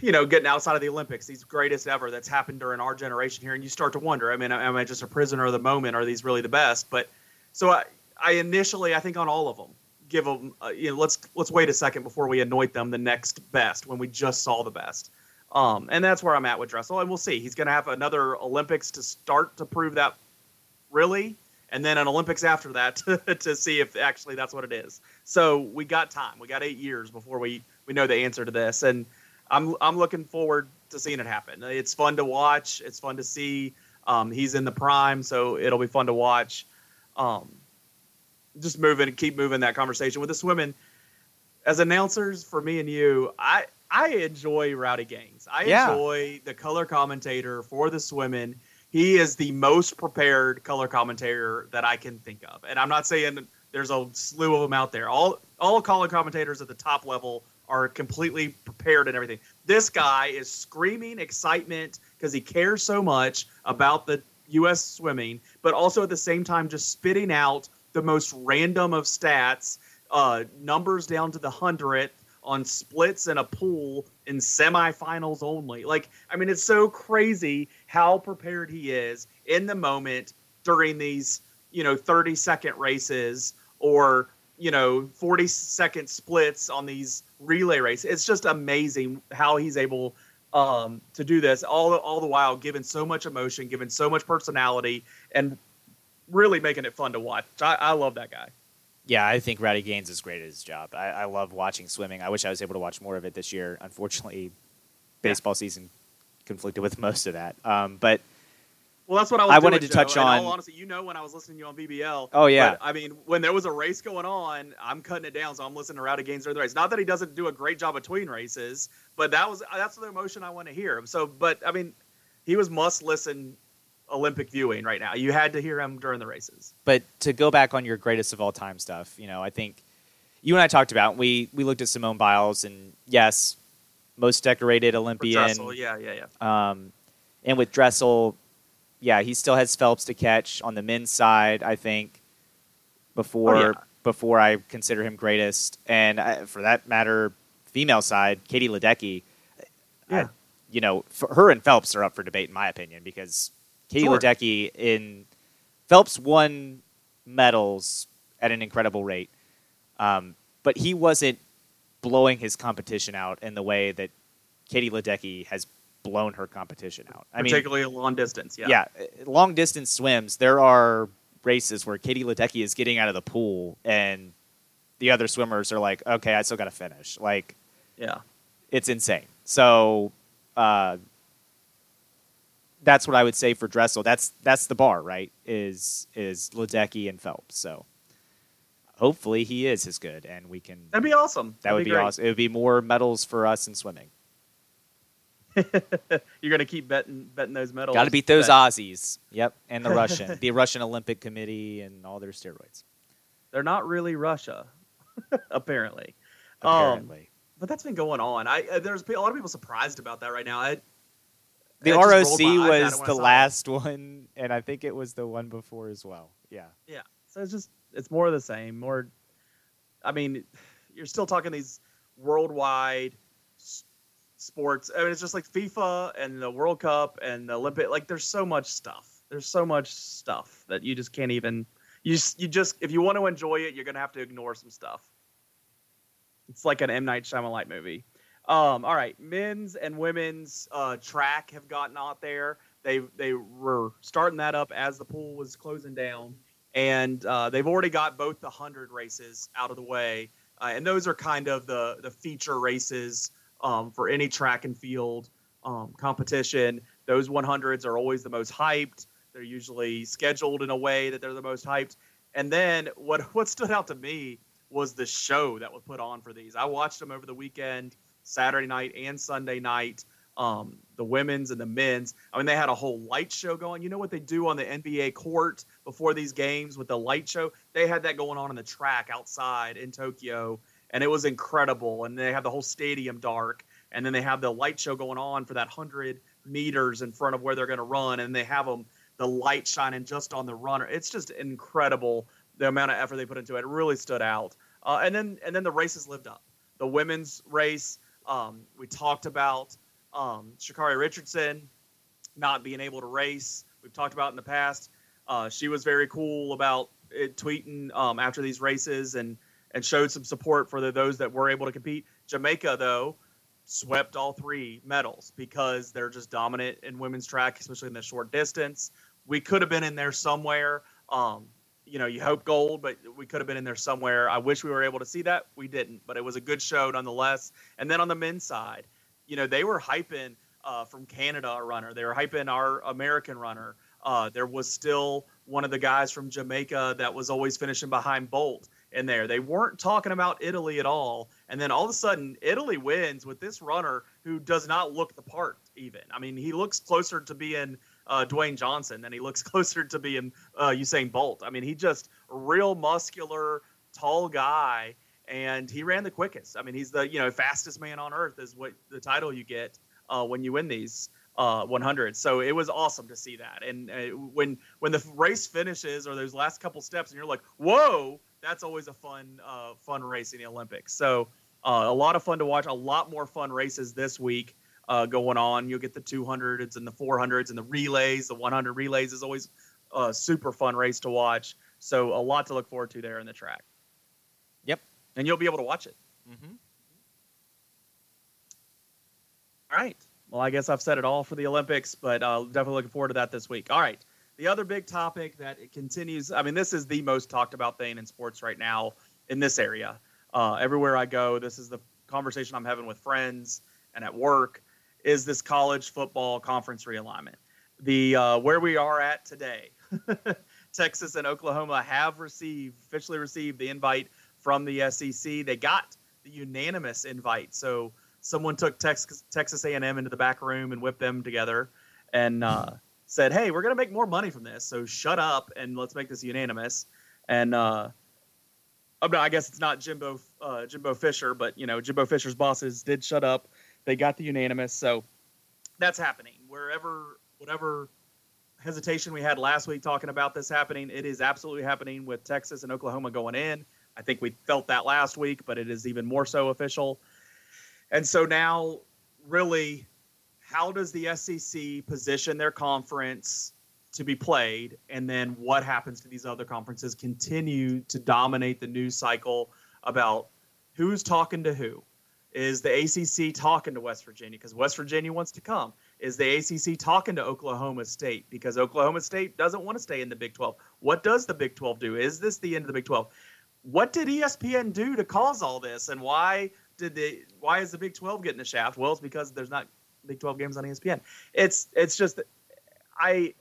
you know, getting outside of the Olympics, these greatest ever that's happened during our generation here. And you start to wonder, I mean, am I just a prisoner of the moment? Are these really the best? But so I, I initially, I think on all of them, give them, uh, you know, let's let's wait a second before we anoint them the next best when we just saw the best. Um, and that's where I'm at with Dressel, and we'll see. He's going to have another Olympics to start to prove that, really, and then an Olympics after that to, to see if actually that's what it is. So we got time. We got eight years before we we know the answer to this, and I'm I'm looking forward to seeing it happen. It's fun to watch. It's fun to see. Um, he's in the prime, so it'll be fun to watch. Um, just moving and keep moving that conversation with the swimming. As announcers for me and you, I I enjoy Rowdy Gaines. I Yeah. enjoy the color commentator for the swimming. He is the most prepared color commentator that I can think of, and I'm not saying there's a slew of them out there. All all color commentators at the top level are completely prepared and everything. This guy is screaming excitement because he cares so much about the U.S. swimming, but also at the same time just spitting out the most random of stats, uh, numbers down to the hundredth on splits in a pool in semifinals only. Like, I mean, it's so crazy how prepared he is in the moment during these, you know, 30 second races or, you know, 40 second splits on these relay races. It's just amazing how he's able um, to do this all, all the while given so much emotion, given so much personality, and really making it fun to watch. I, I love that guy. Yeah, I think Rowdy Gaines is great at his job. I, I love watching swimming. I wish I was able to watch more of it this year. Unfortunately, baseball season conflicted with most of that. Um, but Well, that's what I was. I wanted to Joe. touch on- all honesty, you know, when I was listening to you on BBL. Oh, yeah. but, I mean, when there was a race going on, I'm cutting it down, so I'm listening to Rowdy Gaines during the race. Not that he doesn't do a great job between races, but that was that's the emotion I want to hear. So, but I mean, he was must listen Olympic viewing right now. You had to hear him during the races. but to go back on your greatest of all time stuff, you know, I think you and I talked about we we looked at Simone Biles and yes, most decorated Olympian. Dressel, yeah, yeah, yeah. Um, and with Dressel, yeah, he still has Phelps to catch on the men's side. I think before Oh, yeah. before I consider him greatest, and I, for that matter, female side, Katie Ledecky. I- Yeah. you know, for her and Phelps are up for debate in my opinion because Katie Sure. Ledecky in Phelps won medals at an incredible rate, um, but he wasn't blowing his competition out in the way that Katie Ledecky has blown her competition out. I mean, Particularly a long distance. Yeah. yeah, uh, long distance swims. There are races where Katie Ledecky is getting out of the pool and the other swimmers are like, "Okay, I still got to finish." Like Yeah. it's insane. So, uh, that's what I would say for Dressel. That's that's the bar, right? Is is Ledecky and Phelps. So hopefully he is as good, and we can. That'd be awesome. That That'd would be, great. awesome. It would be more medals for us in swimming. You're gonna keep betting betting those medals. Got to beat those Bet- Aussies. Yep, and the Russian, the Russian Olympic Committee, and all their steroids. They're not really Russia, apparently. Um, Apparently, but that's been going on. I uh, there's a lot of people surprised about that right now. I, the I ROC my eyes at it was the last one, and I think it was the one before as well. Yeah. Yeah. So it's just it's more of the same. More, I mean, you're still talking these worldwide s- sports. I mean, it's just like FIFA and the World Cup and the Olympic. Like, there's so much stuff. There's so much stuff that you just can't even. You you just if you want to enjoy it, you're gonna have to ignore some stuff. It's like an M Night Shyamalan movie. Um, all right, men's and women's uh, track have gotten out there. They they were starting that up as the pool was closing down, and uh, they've already got both the hundred races out of the way, uh, and those are kind of the the feature races um, for any track and field um, competition. Those 100s are always the most hyped. They're usually scheduled in a way that they're the most hyped. And then what what stood out to me was the show that was put on for these. I watched them over the weekend, Saturday night and Sunday night. Um, the women's and the men's. I mean, they had a whole light show going. You know what they do on the NBA court before these games with the light show? They had that going on in the track outside in Tokyo, and it was incredible. And they have the whole stadium dark, and then they have the light show going on for that hundred meters in front of where they're going to run, and they have them the light shining just on the runner. It's just incredible the amount of effort they put into it. It really stood out. Uh, and then and then the races lived up. The women's race, um, we talked about um, Sha'Carri Richardson not being able to race. We've talked about in the past. Uh, she was very cool about it, tweeting um, after these races and and showed some support for the, those that were able to compete. Jamaica though swept all three medals because they're just dominant in women's track, especially in the short distance. We could have been in there somewhere. Um, you know, you hope gold, but we could have been in there somewhere. I wish we were able to see that. We didn't, but it was a good show nonetheless. And then on the men's side, you know, they were hyping uh, from Canada a runner. They were hyping our American runner. Uh, there was still one of the guys from Jamaica that was always finishing behind Bolt in there. They weren't talking about Italy at all. And then all of a sudden, Italy wins with this runner who does not look the part, even. I mean, he looks closer to being uh, Dwayne Johnson and he looks closer to being uh, Usain Bolt. I mean, he just real muscular, tall guy, and he ran the quickest. I mean, he's the you know fastest man on earth is what the title you get uh, when you win these uh, 100. So it was awesome to see that. And uh, when when the race finishes or those last couple steps, and you're like, whoa, that's always a fun uh, fun race in the Olympics. So uh, a lot of fun to watch. A lot more fun races this week uh, going on. You'll get the 200s and the 400s and the relays. The 100 relays is always a super fun race to watch. So a lot to look forward to there in the track. Yep. And you'll be able to watch it. Mm-hmm. All right. Well, I guess I've said it all for the Olympics, but uh, definitely looking forward to that this week. All right. The other big topic that it continues, I mean, this is the most talked about thing in sports right now in this area. Uh, everywhere I go, this is the conversation I'm having with friends and at work is this college football conference realignment. The uh, where we are at today, Texas and Oklahoma have received officially received the invite from the SEC. They got the unanimous invite, so someone took Texas Texas A&M into the back room and whipped them together, and uh, said, "Hey, we're going to make more money from this, so shut up and let's make this unanimous." And uh, I guess it's not Jimbo uh, Jimbo Fisher, but you know, Jimbo Fisher's bosses did shut up. They got the unanimous, so that's happening. Wherever, whatever hesitation we had last week talking about this happening, it is absolutely happening with Texas and Oklahoma going in. I think we felt that last week, but it is even more so official. And so now, really, how does the SEC position their conference to be played? And then what happens to these other conferences continue to dominate the news cycle about who's talking to who? Is the ACC talking to West Virginia because West Virginia wants to come? Is the ACC talking to Oklahoma State because Oklahoma State doesn't want to stay in the Big 12? What does the Big 12 do? Is this the end of the Big 12? What did ESPN do to cause all this, and why did the why is the Big 12 getting the shaft? Well, it's because there's not Big 12 games on ESPN. It's it's just I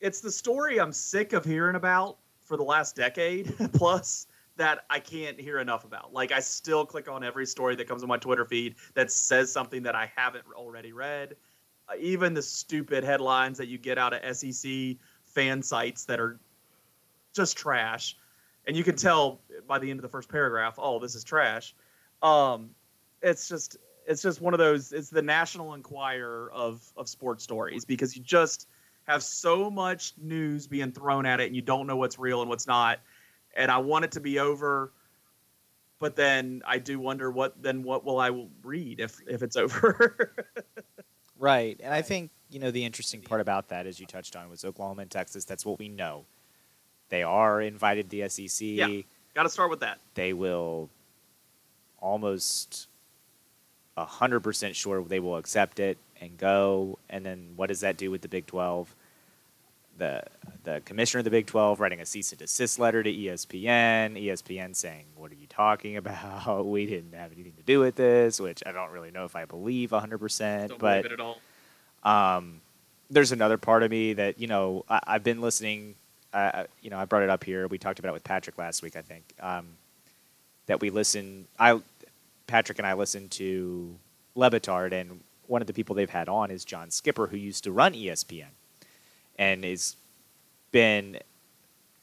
it's the story I'm sick of hearing about for the last decade plus that I can't hear enough about. Like I still click on every story that comes on my Twitter feed that says something that I haven't already read. Uh, even the stupid headlines that you get out of SEC fan sites that are just trash, and you can tell by the end of the first paragraph, oh, this is trash. Um, it's just it's just one of those. It's the National Enquirer of of sports stories because you just have so much news being thrown at it, and you don't know what's real and what's not and I want it to be over. But then I do wonder what then what will I read if if it's over. right, and I think you know the interesting part about that, as you touched on, was Oklahoma and Texas. That's what we know. They are invited to the SEC. Yeah, got to start with that. They will almost hundred percent sure they will accept it and go. And then what does that do with the Big Twelve? The the commissioner of the Big 12 writing a cease and desist letter to ESPN. ESPN saying, "What are you talking about? We didn't have anything to do with this." Which I don't really know if I believe 100. percent Don't But um, there's another part of me that you know I, have been listening. Uh, you know, I brought it up here. We talked about it with Patrick last week. I think um, that we listen. I Patrick and I listened to Le Batard, and one of the people they've had on is John Skipper, who used to run ESPN and has been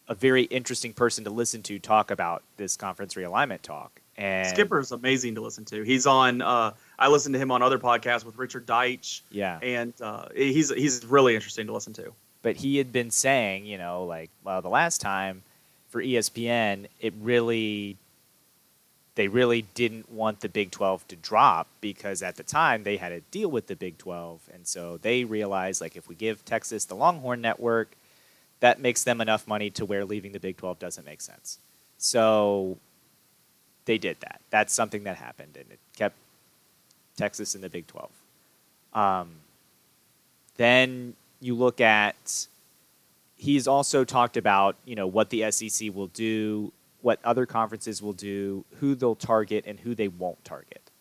a very interesting person to listen to talk about this conference realignment talk. And Skipper is amazing to listen to. He's on. Uh, I listened to him on other podcasts with Richard Deitsch. Yeah, and uh, he's he's really interesting to listen to. But he had been saying, you know, like, well, the last time for ESPN, it really they really didn't want the Big 12 to drop because at the time they had a deal with the Big 12. And so they realized like if we give Texas the Longhorn network, that makes them enough money to where leaving the Big 12 doesn't make sense. So they did that. That's something that happened and it kept Texas in the Big 12. Um, then you look at he's also talked about, you know, what the SEC will do what other conferences will do, who they'll target, and who they won't target,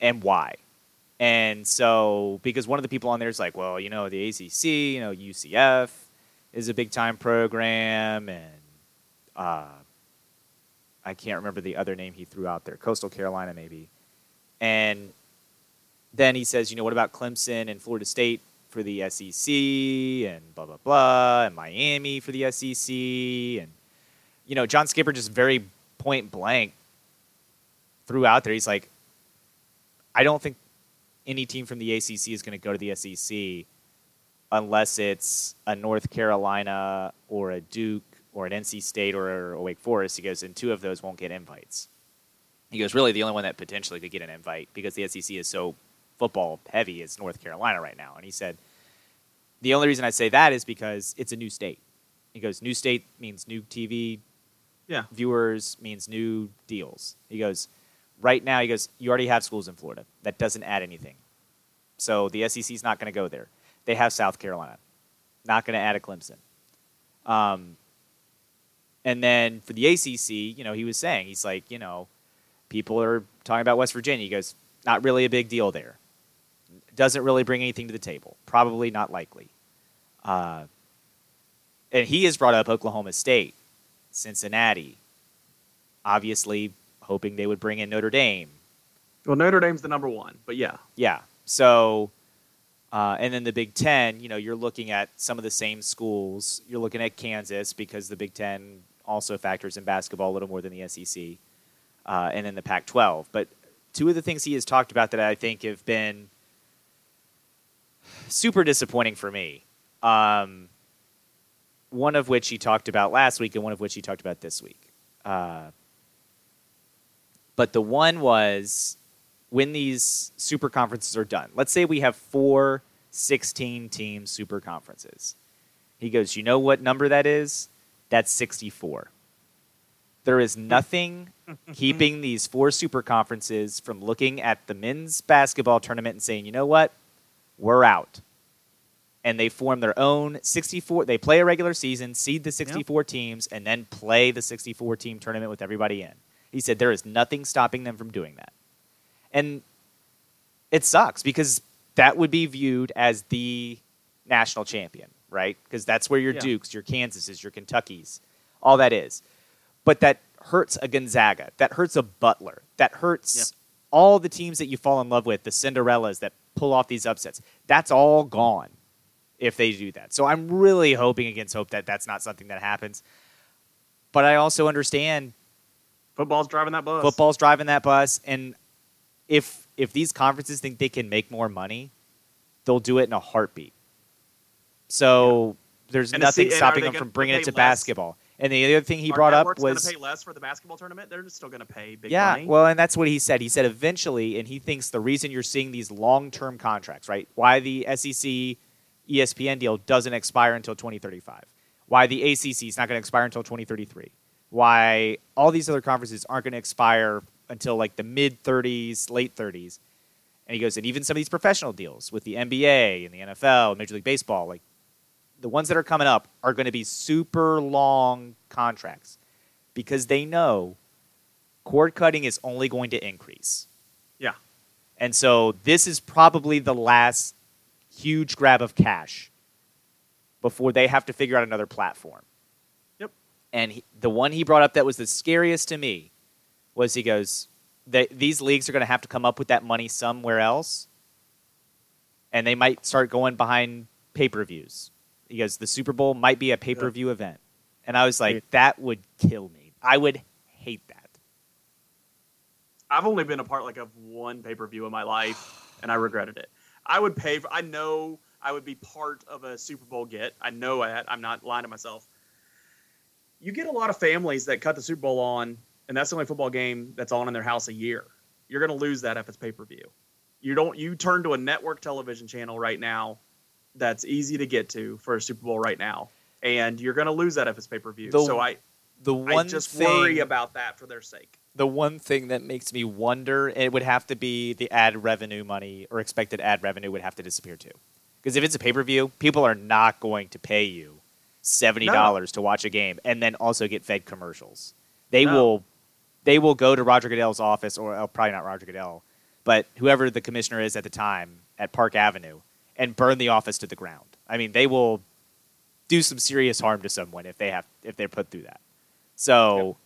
and why. And so, because one of the people on there is like, well, you know, the ACC, you know, UCF is a big time program, and uh, I can't remember the other name he threw out there, Coastal Carolina, maybe. And then he says, you know, what about Clemson and Florida State for the SEC, and blah, blah, blah, and Miami for the SEC, and you know, John Skipper just very point blank threw out there. He's like, I don't think any team from the ACC is going to go to the SEC unless it's a North Carolina or a Duke or an NC State or a Wake Forest. He goes, and two of those won't get invites. He goes, really, the only one that potentially could get an invite because the SEC is so football heavy is North Carolina right now. And he said, the only reason I say that is because it's a new state. He goes, new state means new TV yeah. viewers means new deals. He goes, right now, he goes, you already have schools in Florida. That doesn't add anything. So the SEC is not going to go there. They have South Carolina. Not going to add a Clemson. Um, and then for the ACC, you know, he was saying, he's like, you know, people are talking about West Virginia. He goes, not really a big deal there. Doesn't really bring anything to the table. Probably not likely. Uh, and he has brought up Oklahoma State Cincinnati. Obviously, hoping they would bring in Notre Dame. Well, Notre Dame's the number one, but yeah. Yeah. So, uh, and then the Big Ten, you know, you're looking at some of the same schools. You're looking at Kansas because the Big Ten also factors in basketball a little more than the SEC, uh, and then the Pac 12. But two of the things he has talked about that I think have been super disappointing for me. Um, one of which he talked about last week and one of which he talked about this week. Uh, but the one was when these super conferences are done. Let's say we have four 16 team super conferences. He goes, You know what number that is? That's 64. There is nothing keeping these four super conferences from looking at the men's basketball tournament and saying, You know what? We're out and they form their own 64 they play a regular season seed the 64 yep. teams and then play the 64 team tournament with everybody in he said there is nothing stopping them from doing that and it sucks because that would be viewed as the national champion, right? Because that's where your Yeah. Dukes, your Kansases, your Kentuckies, all that is. But that hurts a Gonzaga. That hurts a Butler. That hurts Yeah. all the teams that you fall in love with, the Cinderellas that pull off these upsets. That's all gone if they do that. So I'm really hoping against hope that that's not something that happens. But I also understand Football's driving that bus. football's driving that bus, and if if these conferences think they can make more money, they'll do it in a heartbeat. So there's And nothing see- stopping them from bringing it to less? basketball. And the other thing he Are brought up was going to pay less for the basketball tournament. They're still going to pay big yeah, money. well, and that's what he said. He said eventually, and he thinks the reason you're seeing these long-term contracts, right? Why the SEC ESPN deal doesn't expire until 2035. Why the ACC is not going to expire until 2033. Why all these other conferences aren't going to expire until like the mid 30s, late 30s. And he goes, and even some of these professional deals with the NBA and the NFL, and Major League Baseball, like the ones that are coming up are going to be super long contracts because they know cord cutting is only going to increase. Yeah. And so this is probably the last huge grab of cash before they have to figure out another platform. Yep. And he, the one he brought up that was the scariest to me was he goes, these leagues are going to have to come up with that money somewhere else, and they might start going behind pay per views. He goes, the Super Bowl might be a pay per view event. And I was like, that would kill me. I would hate that. I've only been a part like of one pay per view in my life, and I regretted it. I would pay for. I know I would be part of a Super Bowl get. I know that. I'm not lying to myself. You get a lot of families that cut the Super Bowl on, and that's the only football game that's on in their house a year. You're going to lose that if it's pay per view. You don't. You turn to a network television channel right now that's easy to get to for a Super Bowl right now, and you're going to lose that if it's pay per view. So I, The I one just thing, worry about that for their sake. The one thing that makes me wonder, it would have to be the ad revenue money or expected ad revenue would have to disappear too. Because if it's a pay per view, people are not going to pay you seventy dollars to watch a game and then also get fed commercials. They No. will, they will go to Roger Goodell's office, or uh, probably not Roger Goodell, but whoever the commissioner is at the time at Park Avenue, and burn the office to the ground. I mean, they will do some serious harm to someone if they have if they're put through that. So. I-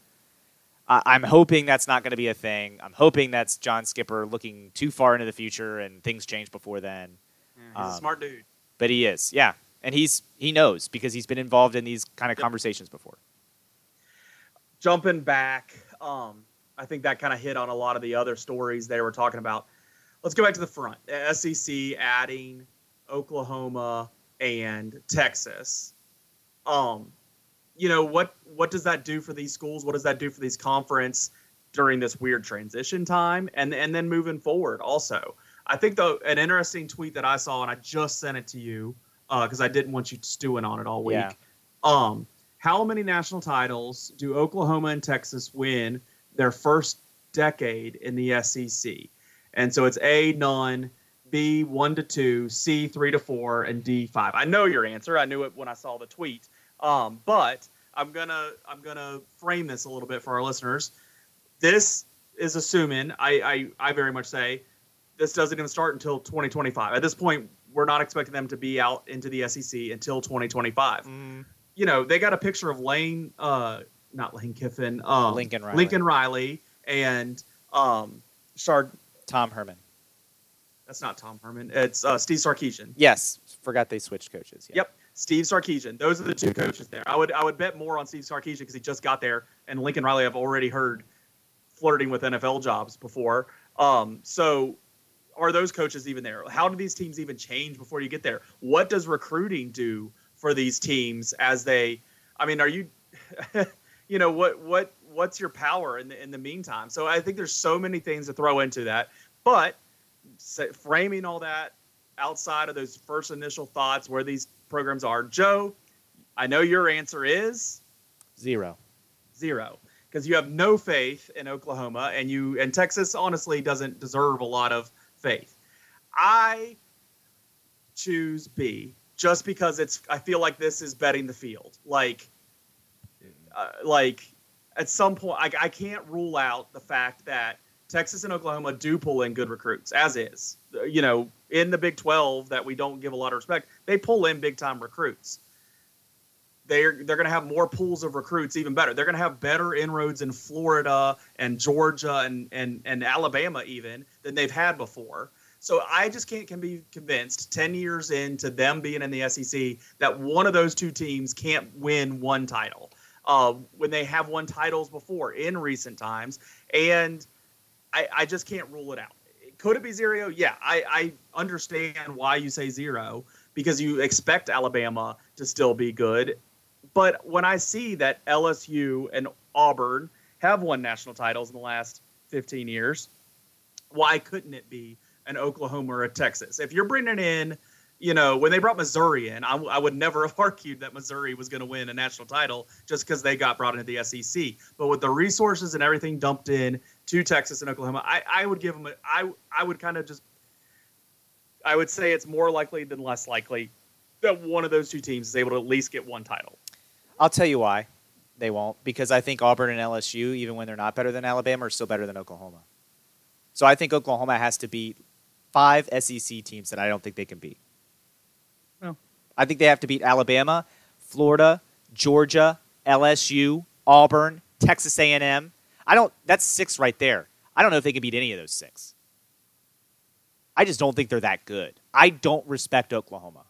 I'm hoping that's not going to be a thing. I'm hoping that's John Skipper looking too far into the future and things change before then. He's Um, a smart dude. But he is, yeah, and he's he knows because he's been involved in these kind of Yep. conversations before. jumping back, um, I think that kind of hit on a lot of the other stories they were talking about. Let's go back to the front. SEC adding Oklahoma and Texas. Um, you know what? What does that do for these schools? What does that do for these conference during this weird transition time? And and then moving forward, also, I think though an interesting tweet that I saw, and I just sent it to you because I didn't want you stewing on it all week. Yeah. Um, how many national titles do Oklahoma and Texas win their first decade in the SEC? And so it's A, none, B, one to two, C, three to four, and D, five. I know your answer. I knew it when I saw the tweet. Um, but I'm gonna I'm gonna frame this a little bit for our listeners. This is assuming I I, I very much say this doesn't even start until 2025. At this point, we're not expecting them to be out into the SEC until 2025 you know, they got a picture of Lane, uh, not Lane Kiffin, um, Lincoln Riley. Lincoln Riley, and um, Shard. Tom Herman. That's not Tom Herman. It's uh, Steve Sarkisian. Yes, forgot they switched coaches. Yeah. Yep, Steve Sarkisian. Those are the two coaches there. I would I would bet more on Steve Sarkisian because he just got there, and Lincoln Riley I've already heard flirting with NFL jobs before. Um, so are those coaches even there? How do these teams even change before you get there? What does recruiting do for these teams as they? I mean, are you, you know, what what what's your power in the in the meantime? So I think there's so many things to throw into that, but framing all that outside of those first initial thoughts where these programs are, Joe, I know your answer is Zero. zero because you have no faith in Oklahoma and you and Texas honestly doesn't deserve a lot of faith. I choose B just because it's I feel like this is betting the field. Like uh, like at some point I, I can't rule out the fact that Texas and Oklahoma do pull in good recruits as is. You know, in the Big 12 that we don't give a lot of respect, they pull in big time recruits. They're they're going to have more pools of recruits, even better. They're going to have better inroads in Florida and Georgia and and and Alabama even than they've had before. So I just can't can be convinced 10 years into them being in the SEC that one of those two teams can't win one title. Uh, when they have won titles before in recent times. And I, I just can't rule it out. Could it be zero? Yeah, I, I understand why you say zero because you expect Alabama to still be good. But when I see that LSU and Auburn have won national titles in the last 15 years, why couldn't it be an Oklahoma or a Texas? If you're bringing in you know, when they brought Missouri in, I, I would never have argued that Missouri was going to win a national title just because they got brought into the SEC. But with the resources and everything dumped in to Texas and Oklahoma, I, I would give them. A, I I would kind of just. I would say it's more likely than less likely that one of those two teams is able to at least get one title. I'll tell you why they won't because I think Auburn and LSU, even when they're not better than Alabama, are still better than Oklahoma. So I think Oklahoma has to beat five SEC teams that I don't think they can beat. No. I think they have to beat Alabama, Florida, Georgia, LSU, Auburn, Texas A&M. I don't. That's six right there. I don't know if they can beat any of those six. I just don't think they're that good. I don't respect Oklahoma.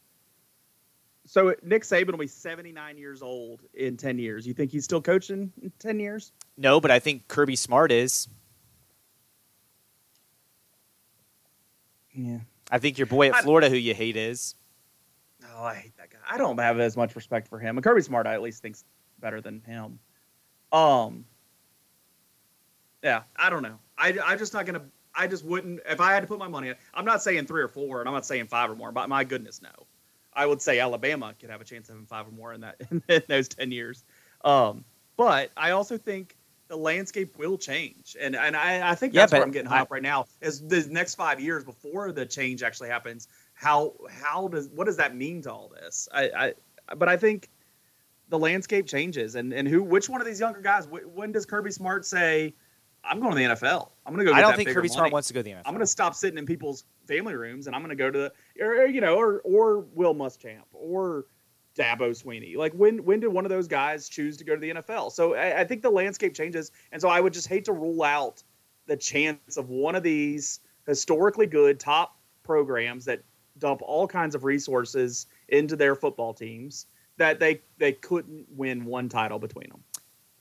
So Nick Saban will be 79 years old in 10 years. You think he's still coaching in 10 years? No, but I think Kirby Smart is. Yeah. I think your boy at Florida, who you hate, is. Oh, I hate that guy. I don't have as much respect for him. And Kirby Smart, I at least thinks better than him. Um. Yeah, I don't know. I I'm just not gonna. I just wouldn't. If I had to put my money, I'm not saying three or four, and I'm not saying five or more. But my goodness, no. I would say Alabama could have a chance of having five or more in that in those ten years. Um, but I also think the landscape will change, and and I, I think that's yeah, where I'm getting hung up right now. Is the next five years before the change actually happens? how how does what does that mean to all this? I, I but I think the landscape changes, and and who which one of these younger guys? When does Kirby Smart say? I'm going to the NFL. I'm going to go. I don't think Kirby money. Smart wants to go to the NFL. I'm going to stop sitting in people's family rooms, and I'm going to go to the, or, you know, or or Will Muschamp or Dabo Swinney. Like when when did one of those guys choose to go to the NFL? So I, I think the landscape changes, and so I would just hate to rule out the chance of one of these historically good top programs that dump all kinds of resources into their football teams that they they couldn't win one title between them.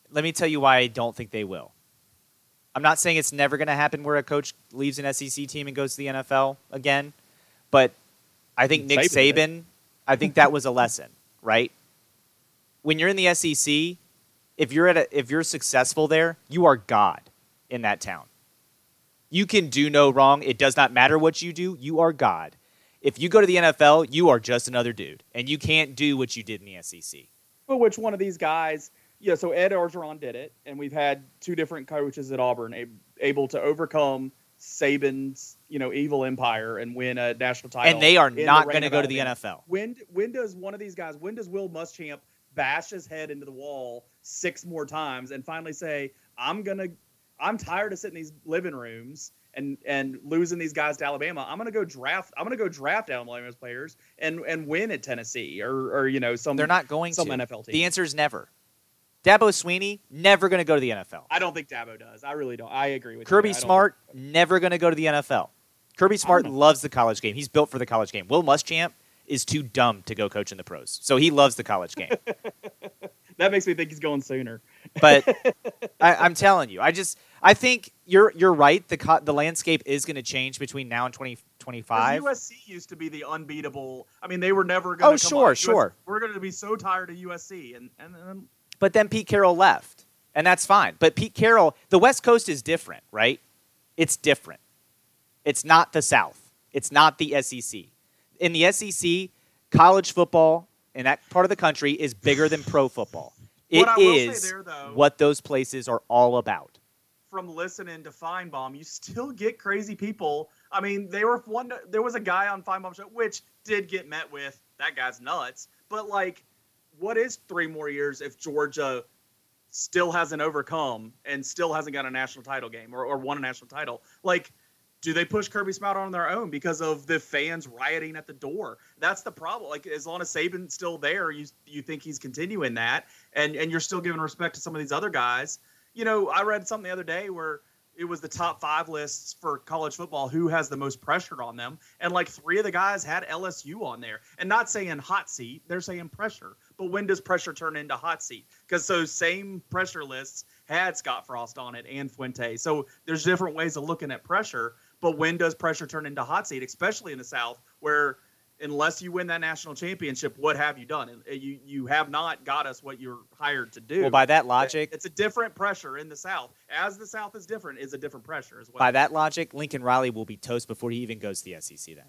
Let me tell you why I don't think they will. I'm not saying it's never going to happen where a coach leaves an SEC team and goes to the NFL again, but I think Nick Saban, Saban I think that was a lesson, right? When you're in the SEC, if you're at a, if you're successful there, you are God in that town. You can do no wrong. It does not matter what you do. You are God. If you go to the NFL, you are just another dude, and you can't do what you did in the SEC. But which one of these guys? Yeah, so Ed Orgeron did it, and we've had two different coaches at Auburn able to overcome Saban's, you know, evil empire and win a national title. And they are not going to go to the NFL. When when does one of these guys? When does Will Muschamp bash his head into the wall six more times and finally say, "I'm gonna, I'm tired of sitting in these living rooms and and losing these guys to Alabama, I'm gonna go draft. I'm gonna go draft Alabama's players and and win at Tennessee or or you know some. They're not going some to. NFL team. The answer is never. Dabo Swinney never going to go to the NFL. I don't think Dabo does. I really don't. I agree with Kirby you. Smart never going to go to the NFL. Kirby Smart loves the college game. He's built for the college game. Will Muschamp is too dumb to go coach in the pros, so he loves the college game. that makes me think he's going sooner. but I, am telling you, I just I think you're you're right. The co- the landscape is going to change between now and 2025. 20, USC used to be the unbeatable. I mean, they were never going. To Oh, sure, sure. we're going to be so tired of USC, and and. and but then Pete Carroll left, and that's fine. But Pete Carroll, the West Coast is different, right? It's different. It's not the South. It's not the SEC. In the SEC, college football in that part of the country is bigger than pro football. It is there, though, what those places are all about from listening to Finebaum, you still get crazy people. I mean, they were one. There was a guy on Finebaum show which did get met with that guy's nuts. But like, what is three more years if Georgia still hasn't overcome and still hasn't got a national title game or, or won a national title? Like, do they push Kirby Smart on their own because of the fans rioting at the door? That's the problem. Like as long as Saban's still there, you you think he's continuing that, and and you're still giving respect to some of these other guys. You know, I read something the other day where it was the top five lists for college football who has the most pressure on them and like three of the guys had lsu on there and not saying hot seat they're saying pressure but when does pressure turn into hot seat because those same pressure lists had scott frost on it and fuente so there's different ways of looking at pressure but when does pressure turn into hot seat especially in the south where unless you win that national championship, what have you done? You you have not got us what you're hired to do. Well, by that logic, it's a different pressure in the South. As the South is different, is a different pressure as well. By that logic, Lincoln Riley will be toast before he even goes to the SEC. Then,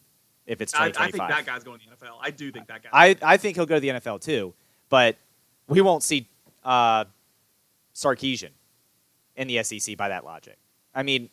if it's 2025, I, I think that guy's going to the NFL. I do think that guy. I I think he'll go to the NFL too, but we won't see uh, Sarkisian in the SEC by that logic. I mean.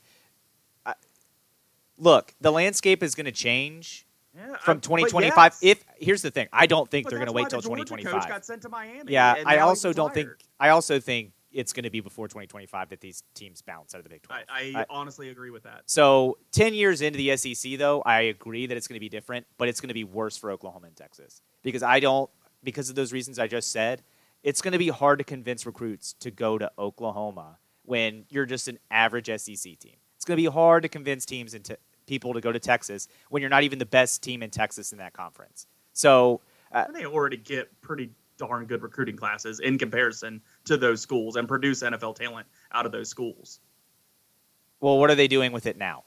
look, the landscape is going to change yeah, from 2025. Yes. If here's the thing, I don't think but they're going to wait till 2025. got sent to Miami. Yeah, I also don't think. I also think it's going to be before 2025 that these teams bounce out of the Big 12. I, I, I honestly agree with that. So 10 years into the SEC, though, I agree that it's going to be different, but it's going to be worse for Oklahoma and Texas because I don't because of those reasons I just said. It's going to be hard to convince recruits to go to Oklahoma when you're just an average SEC team. It's going to be hard to convince teams into people to go to Texas when you're not even the best team in Texas in that conference. So uh, they already get pretty darn good recruiting classes in comparison to those schools and produce NFL talent out of those schools. Well, what are they doing with it now?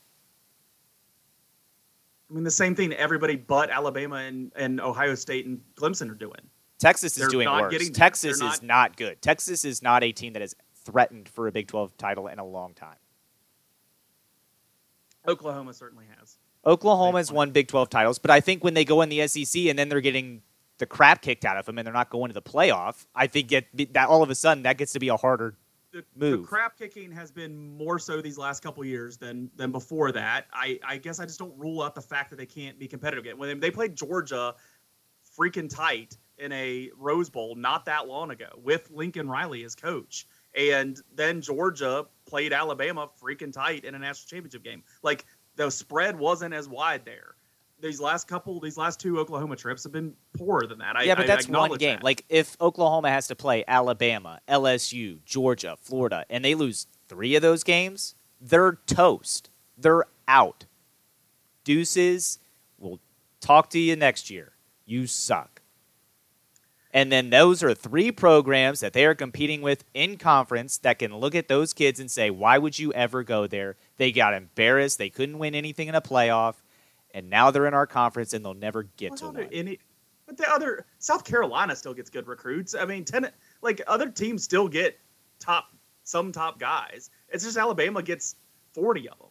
I mean, the same thing everybody but Alabama and, and Ohio State and Clemson are doing. Texas is They're doing worse. Texas not, is not good. Texas is not a team that has threatened for a Big 12 title in a long time. Oklahoma certainly has. Oklahoma's won Big 12 titles, but I think when they go in the SEC and then they're getting the crap kicked out of them and they're not going to the playoff, I think get, that all of a sudden that gets to be a harder the, move. The crap kicking has been more so these last couple years than than before that. I, I guess I just don't rule out the fact that they can't be competitive again. When they played Georgia freaking tight in a Rose Bowl not that long ago with Lincoln Riley as coach. And then Georgia played Alabama freaking tight in a national championship game. Like the spread wasn't as wide there. These last couple, these last two Oklahoma trips have been poorer than that. I, yeah, but that's one game. That. Like if Oklahoma has to play Alabama, LSU, Georgia, Florida, and they lose three of those games, they're toast. They're out. Deuces. We'll talk to you next year. You suck. And then those are three programs that they are competing with in conference that can look at those kids and say, why would you ever go there? They got embarrassed. They couldn't win anything in a playoff. And now they're in our conference and they'll never get well, to one. Any, but the other South Carolina still gets good recruits. I mean, ten, like other teams still get top some top guys. It's just Alabama gets forty of them.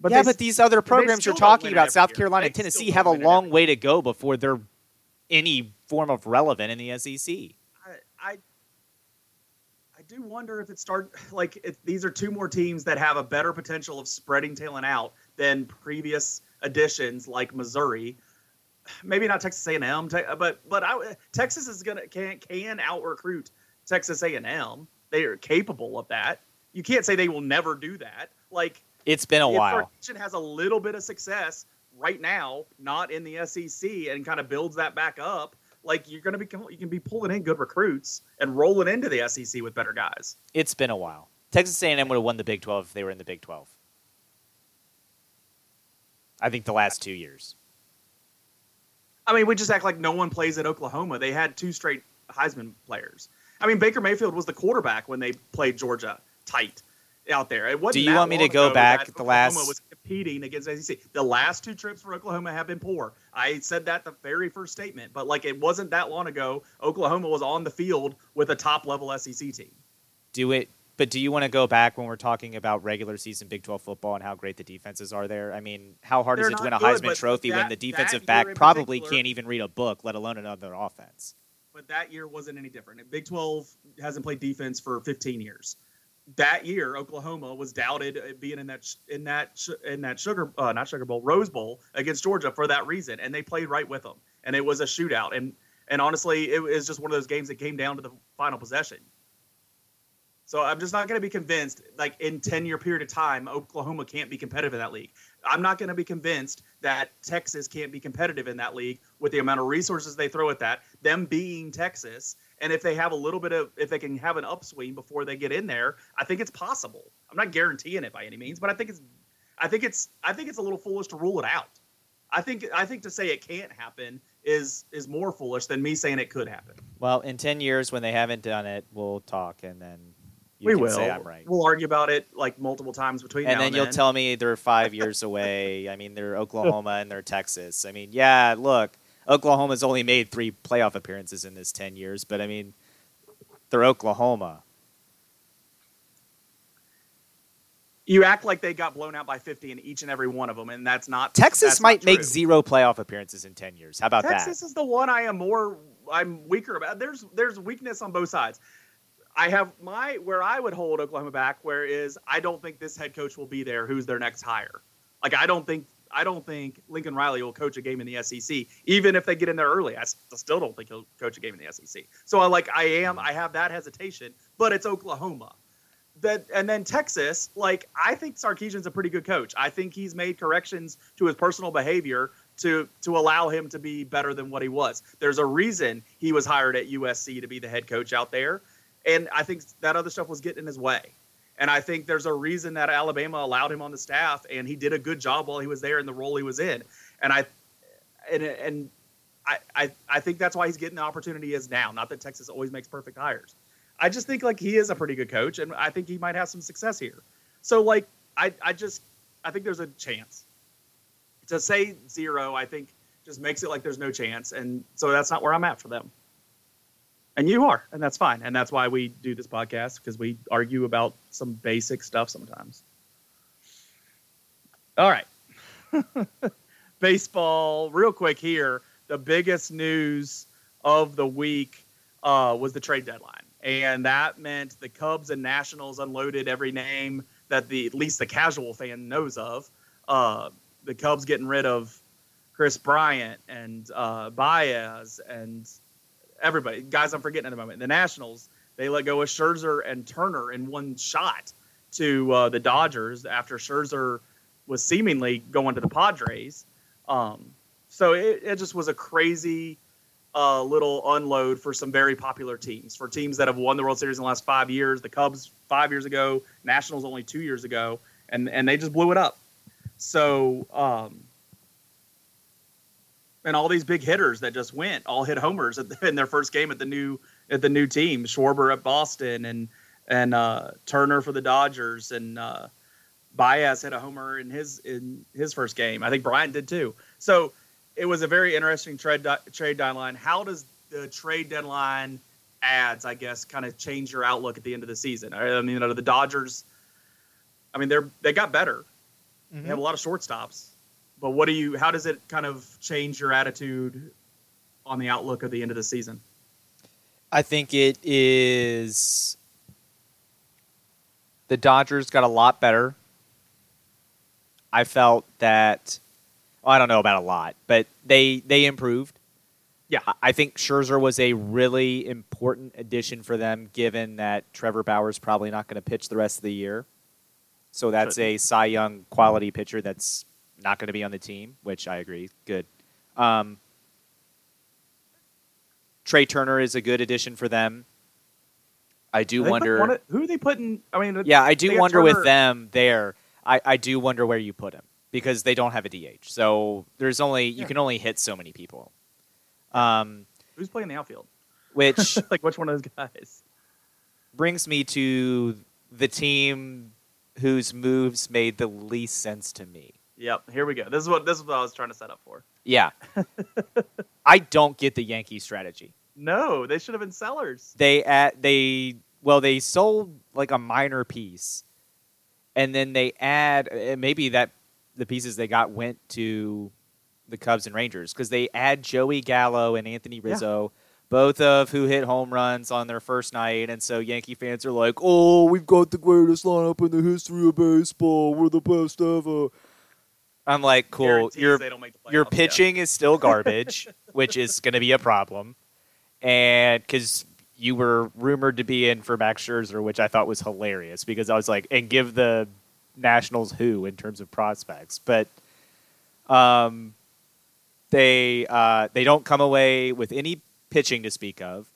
But yeah, they, but these other programs you're talking about, South Carolina and Tennessee, have a long way to go before they're any form of relevant in the SEC. I, I, I do wonder if it start like if these are two more teams that have a better potential of spreading talent out than previous additions like Missouri. Maybe not Texas A&M, but but I, Texas is gonna can can out recruit Texas A&M. They are capable of that. You can't say they will never do that. Like it's been a while. Has a little bit of success right now, not in the SEC, and kind of builds that back up, like you're to be you can be pulling in good recruits and rolling into the SEC with better guys. It's been a while. Texas A&M would have won the Big 12 if they were in the Big 12. I think the last two years. I mean, we just act like no one plays at Oklahoma. They had two straight Heisman players. I mean, Baker Mayfield was the quarterback when they played Georgia tight out there. It wasn't Do you want me to go back the last? Oklahoma was competing against SEC. The last two trips for Oklahoma have been poor. I said that the very first statement, but like it wasn't that long ago. Oklahoma was on the field with a top level SEC team. Do it, but do you want to go back when we're talking about regular season Big 12 football and how great the defenses are there? I mean, how hard They're is it to win a good, Heisman Trophy that, when the defensive back probably can't even read a book, let alone another offense? But that year wasn't any different. Big 12 hasn't played defense for 15 years that year, Oklahoma was doubted being in that in that in that sugar uh, not sugar bowl Rose Bowl against Georgia for that reason, and they played right with them, and it was a shootout, and and honestly, it was just one of those games that came down to the final possession. So I'm just not going to be convinced, like in 10 year period of time, Oklahoma can't be competitive in that league. I'm not going to be convinced that Texas can't be competitive in that league with the amount of resources they throw at that, them being Texas. And if they have a little bit of, if they can have an upswing before they get in there, I think it's possible. I'm not guaranteeing it by any means, but I think it's, I think it's, I think it's a little foolish to rule it out. I think, I think to say it can't happen is is more foolish than me saying it could happen. Well, in ten years when they haven't done it, we'll talk and then we will. say I'm right. We'll argue about it like multiple times between and then and you'll then. tell me they're five years away. I mean, they're Oklahoma and they're Texas. I mean, yeah, look, Oklahoma's only made three playoff appearances in this ten years, but I mean, they're Oklahoma. you act like they got blown out by 50 in each and every one of them, and that's not Texas that's might not make zero playoff appearances in ten years. How about that? Texas is the one I am more I'm weaker about. There's there's weakness on both sides. I have my where I would hold Oklahoma back. Where is I don't think this head coach will be there. Who's their next hire? Like I don't think I don't think Lincoln Riley will coach a game in the SEC, even if they get in there early. I still don't think he'll coach a game in the SEC. So I like I am I have that hesitation, but it's Oklahoma. That and then Texas, like I think Sarkisian's a pretty good coach. I think he's made corrections to his personal behavior to to allow him to be better than what he was. There's a reason he was hired at USC to be the head coach out there, and I think that other stuff was getting in his way. And I think there's a reason that Alabama allowed him on the staff, and he did a good job while he was there in the role he was in. And I and and I I, I think that's why he's getting the opportunity he is now. Not that Texas always makes perfect hires. I just think like he is a pretty good coach, and I think he might have some success here. So like I I just I think there's a chance. To say zero, I think just makes it like there's no chance, and so that's not where I'm at for them. And you are, and that's fine, and that's why we do this podcast because we argue about some basic stuff sometimes. All right, baseball, real quick here. The biggest news of the week uh, was the trade deadline, and that meant the Cubs and Nationals unloaded every name that the at least the casual fan knows of. Uh, the Cubs getting rid of Kris Bryant and uh, Baez and everybody, guys I'm forgetting at the moment. The Nationals they let go of Scherzer and Turner in one shot to uh, the Dodgers after Scherzer was seemingly going to the Padres. Um, so it, it just was a crazy uh, little unload for some very popular teams, for teams that have won the World Series in the last five years. The Cubs five years ago, Nationals only two years ago, and and they just blew it up. So, um, and all these big hitters that just went all hit homers at the, in their first game at the new at the new team. Schwarber at Boston and and uh, Turner for the Dodgers and uh, Baez hit a homer in his in his first game. I think Bryant did too. So it was a very interesting trade di- trade deadline. How does the trade deadline ads, I guess, kind of change your outlook at the end of the season? I mean, you know, the Dodgers. I mean, they're they got better. They have a lot of shortstops. But what do you? How does it kind of change your attitude on the outlook of the end of the season? I think it is. The Dodgers got a lot better. I felt that. Well, I don't know about a lot, but they they improved. Yeah. I- think Scherzer was a really important addition for them, given that Trevor Bauer's probably not going to pitch the rest of the year. So that's a Cy Young quality pitcher that's not going to be on the team, which I agree. Good. Um, Trea Turner is a good addition for them. I do wonder. one who are they putting? I mean, yeah, I do wonder Turner- with them there. I, I do wonder where you put him because they don't have a DH. So there's only you Yeah. can only hit so many people. Um, Who's playing the outfield? which like which one of those guys? brings me to the team whose moves made the least sense to me. Yep. Here we go. This is what this is what I was trying to set up for. Yeah. I don't get the Yankee strategy. No, they should have been sellers. They at they well they sold like a minor piece, and then they add uh, maybe that the pieces they got went to the Cubs and Rangers because they add Joey Gallo and Anthony Rizzo, both of who hit home runs on their first night, and so Yankee fans are like, "Oh, we've got the greatest lineup in the history of baseball. We're the best ever." I'm like, cool. Your they don't make your playoffs, yeah. pitching is still garbage, which is going to be a problem. And because you were rumored to be in for Max Scherzer, which I thought was hilarious because I was like, and give the Nationals who in terms of prospects, but um, they uh, they don't come away with any pitching to speak of.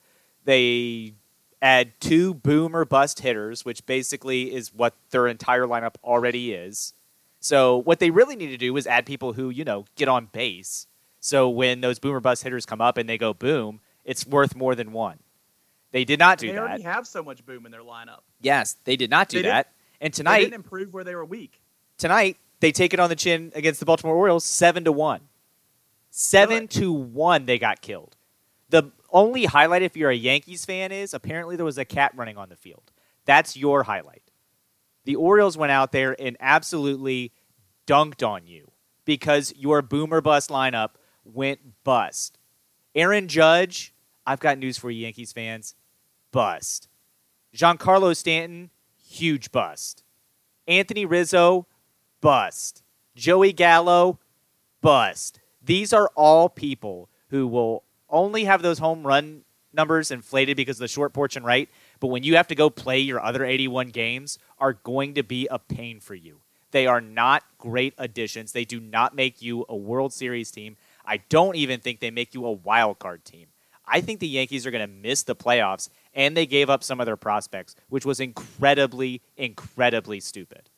They add two boom or bust hitters, which basically is what their entire lineup already is. So what they really need to do is add people who you know get on base. So when those boomer bust hitters come up and they go boom, it's worth more than one. They did not do they that. They already have so much boom in their lineup. Yes, they did not do They that. And They tonight, didn't improve where they were weak. tonight they take it on the chin against the Baltimore Orioles, seven to one. Seven to one, they got killed. The only highlight, if you're a Yankees fan, is apparently there was a cat running on the field. That's your highlight. The Orioles went out there and absolutely dunked on you because your boomer bust lineup went bust. Aaron Judge, I've got news for you, Yankees fans. Bust. Giancarlo Stanton, huge bust. Anthony Rizzo, bust. Joey Gallo, bust. These are all people who will only have those home run numbers inflated because of the short porch and right, but when you have to go play your other 81 games, are going to be a pain for you. They are not great additions. They do not make you a World Series team. I don't even think they make you a wild card team. I think the Yankees are going to miss the playoffs, and they gave up some of their prospects, which was incredibly, incredibly stupid.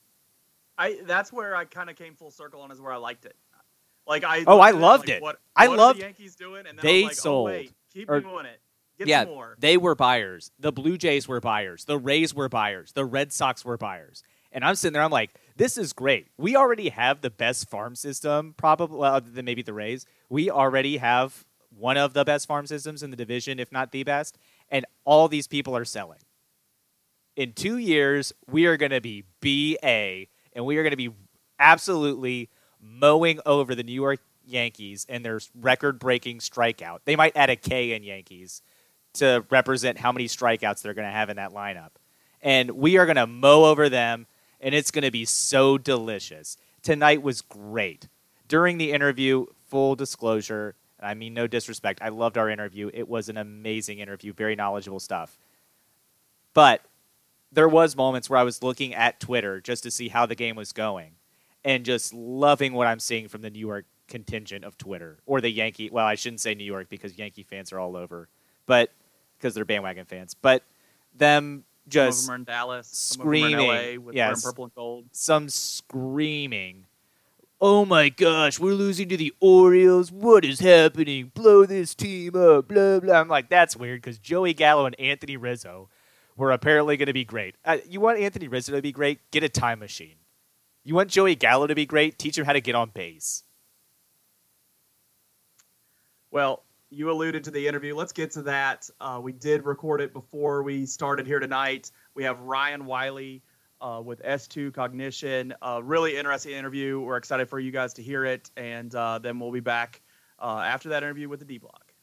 I that's where I kind of came full circle on is where I liked it. Like I Oh, I loved like, it. What, I what loved- the Yankees doing, and then they like, sold, Oh, wait, keep or- doing it. Get yeah, more. they were buyers. The Blue Jays were buyers. The Rays were buyers. The Red Sox were buyers. And I'm sitting there, I'm like, this is great. We already have the best farm system, probably, well, other than maybe the Rays. We already have one of the best farm systems in the division, if not the best. And all these people are selling. In two years, we are going to be BA, and we are going to be absolutely mowing over the New York Yankees and their record breaking strikeout. They might add a K in Yankees to represent how many strikeouts they're going to have in that lineup. And we are going to mow over them, and it's going to be so delicious. Tonight was great. During the interview, full disclosure, and I mean no disrespect, I loved our interview. It was an amazing interview, very knowledgeable stuff. But there was moments where I was looking at Twitter just to see how the game was going and just loving what I'm seeing from the New York contingent of Twitter or the Yankee. Well, I shouldn't say New York because Yankee fans are all over, but because they're bandwagon fans. But them some of just them are in Dallas, some of them are in screaming, LA with yes. purple and gold. some screaming. Oh my gosh, we're losing to the Orioles. What is happening? Blow this team up. Blah blah. I'm like, that's weird because Joey Gallo and Anthony Rizzo were apparently going to be great. Uh, you want Anthony Rizzo to be great? Get a time machine. You want Joey Gallo to be great? Teach him how to get on base. Well, you alluded to the interview. Let's get to that. Uh, we did record it before we started here tonight. We have Ryan Wylie uh, with S2 Cognition. Uh, really interesting interview. We're excited for you guys to hear it, and uh, then we'll be back uh, after that interview with the D Block.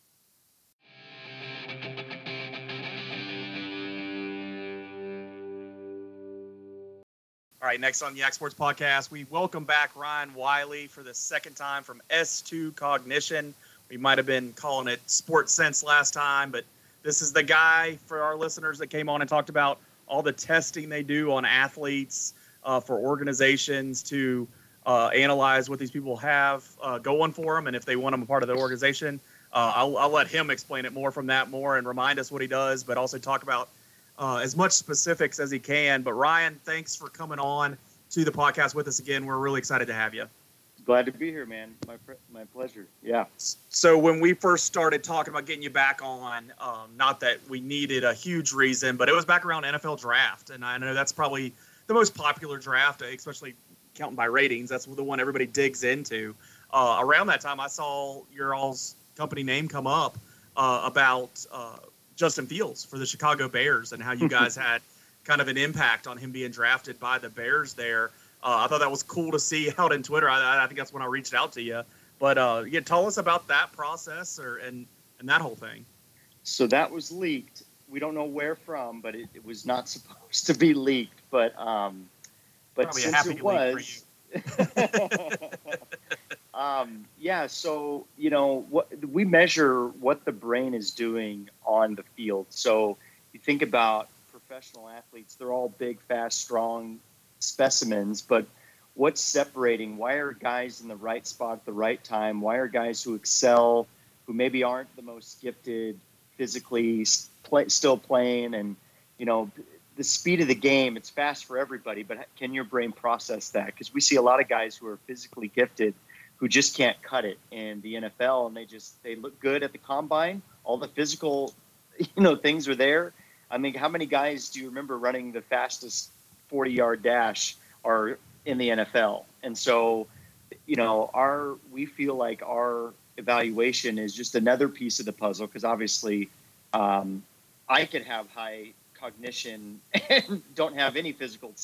All right, next on the Yak Sports Podcast, we welcome back Ryan Wylie for the second time from S2 Cognition. We might have been calling it Sports Sense last time, but this is the guy for our listeners that came on and talked about all the testing they do on athletes uh, for organizations to uh, analyze what these people have uh, going for them and if they want them a part of the organization. Uh, I'll, I'll let him explain it more from that more and remind us what he does, but also talk about uh, as much specifics as he can. But Ryan, thanks for coming on to the podcast with us again. We're really excited to have you. Glad to be here, man. My my pleasure. Yeah. So when we first started talking about getting you back on, um, not that we needed a huge reason, but it was back around NFL draft, and I know that's probably the most popular draft, especially counting by ratings. That's the one everybody digs into. Uh, around that time, I saw your all's company name come up uh, about uh, Justin Fields for the Chicago Bears and how you guys had kind of an impact on him being drafted by the Bears there. Uh, I thought that was cool to see out in Twitter. I, I think that's when I reached out to you. But uh, yeah, tell us about that process or and and that whole thing. So that was leaked. We don't know where from, but it, it was not supposed to be leaked. But um, but Probably a since happy it was, Um, yeah, so you know what we measure what the brain is doing on the field. So you think about professional athletes; they're all big, fast, strong specimens. But what's separating? Why are guys in the right spot at the right time? Why are guys who excel, who maybe aren't the most gifted physically, play, still playing? And you know, the speed of the game, it's fast for everybody, but can your brain process that? Because we see a lot of guys who are physically gifted who just can't cut it in the NFL, and they just they look good at the combine. All the physical, you know, things are there. I mean, how many guys do you remember running the fastest 40 yard dash are in the NFL? And so, you know, our we feel like our evaluation is just another piece of the puzzle because obviously, um, I could have high cognition and don't have any physical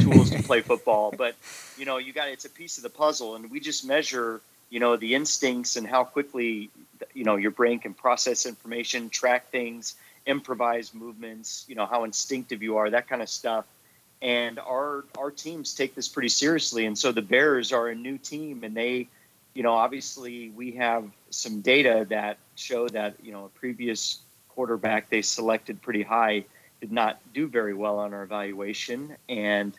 tools to play football. But you know, you got it's a piece of the puzzle, and we just measure you know the instincts and how quickly you know your brain can process information, track things, improvise movements. You know how instinctive you are, that kind of stuff. And our our teams take this pretty seriously, and so the Bears are a new team, and they, you know, obviously we have some data that show that you know a previous quarterback they selected pretty high did not do very well on our evaluation, and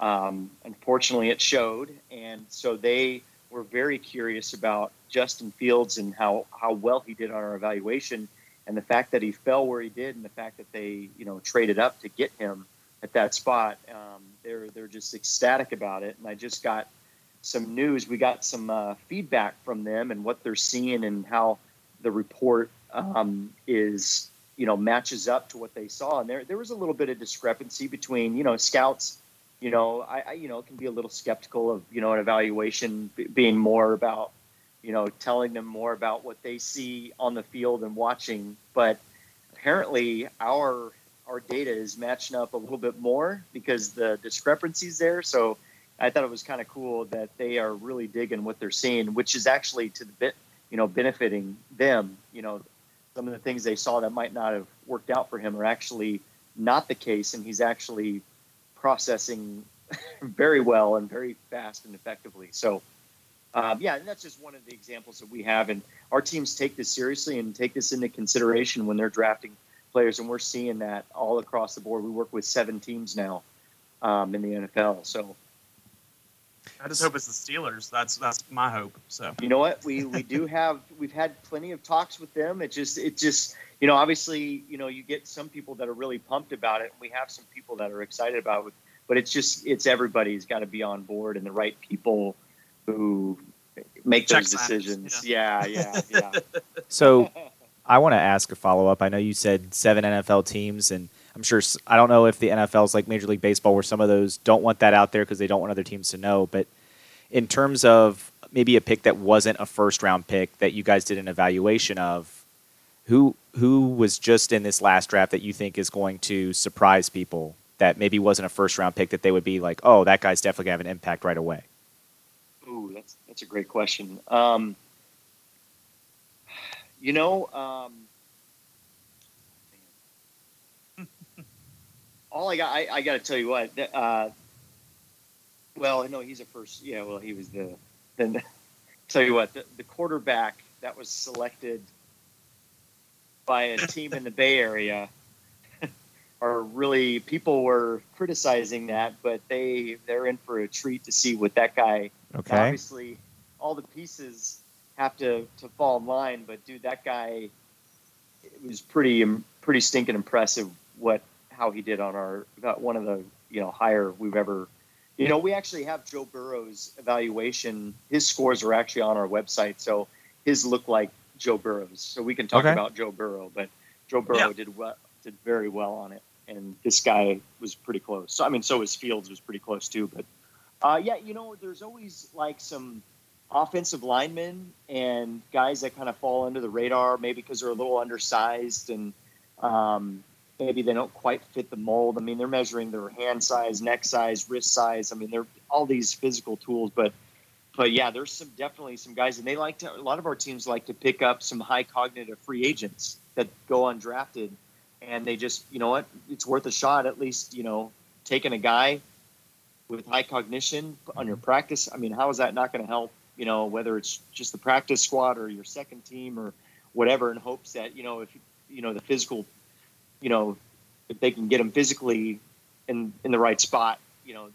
um, unfortunately, it showed. And so they were very curious about Justin Fields and how how well he did on our evaluation, and the fact that he fell where he did, and the fact that they you know traded up to get him at that spot. Um, they're they're just ecstatic about it, and I just got some news. We got some uh, feedback from them and what they're seeing and how the report um, is you know matches up to what they saw and there there was a little bit of discrepancy between you know scouts you know I, I you know can be a little skeptical of you know an evaluation being more about you know telling them more about what they see on the field and watching but apparently our our data is matching up a little bit more because the discrepancies there so I thought it was kind of cool that they are really digging what they're seeing, which is actually to the bit, you know, benefiting them. You know, some of the things they saw that might not have worked out for him are actually not the case, and he's actually processing very well and very fast and effectively. So, um, yeah, and that's just one of the examples that we have, and our teams take this seriously and take this into consideration when they're drafting players, and we're seeing that all across the board. We work with seven teams now um, in the NFL, so I just hope it's the Steelers. That's that's my hope. So you know what we we do have we've had plenty of talks with them. It just it just you know obviously you know you get some people that are really pumped about it. We have some people that are excited about it, but it's just it's everybody's got to be on board and the right people who make Check those signs, decisions. Yeah, yeah, yeah. So I want to ask a follow up. I know you said seven NFL teams, and I'm sure I don't know if the NFL is like Major League Baseball, where some of those don't want that out there because they don't want other teams to know. But in terms of maybe a pick that wasn't a first round pick that you guys did an evaluation of, who who was just in this last draft that you think is going to surprise people that maybe wasn't a first round pick that they would be like, oh, that guy's definitely gonna have an impact right away. Ooh, that's that's a great question. Um, you know, um, all I got, I, I got to tell you what. Uh, well, no, he's a first. Yeah, well, he was the. Then, tell you what, the, the quarterback that was selected by a team in the Bay Area are really people were criticizing that, but they they're in for a treat to see what that guy Okay. Obviously, all the pieces have to, to fall in line, but dude, that guy it was pretty um, pretty stinking impressive. What how he did on our about one of the you know higher we've ever. You know, we actually have Joe Burrow's evaluation. His scores are actually on our website, so his look like Joe Burrow's. So we can talk Okay. about Joe Burrow, but Joe Burrow Yeah. did well, did very well on it, and this guy was pretty close. So I mean, so was Fields was pretty close too, but uh, yeah, you know, there's always like some offensive linemen and guys that kind of fall under the radar, maybe because they're a little undersized and um, maybe they don't quite fit the mold. I mean, they're measuring their hand size, neck size, wrist size. I mean, they're all these physical tools, but but yeah, there's some definitely some guys, and they like to. A lot of our teams like to pick up some high cognitive free agents that go undrafted, and they just, you know what, it's worth a shot. At least, you know, taking a guy with high cognition on your practice. I mean, how is that not going to help you know, whether it's just the practice squad or your second team or whatever, in hopes that you know if you know the physical, you know, if they can get him physically in in the right spot, you know,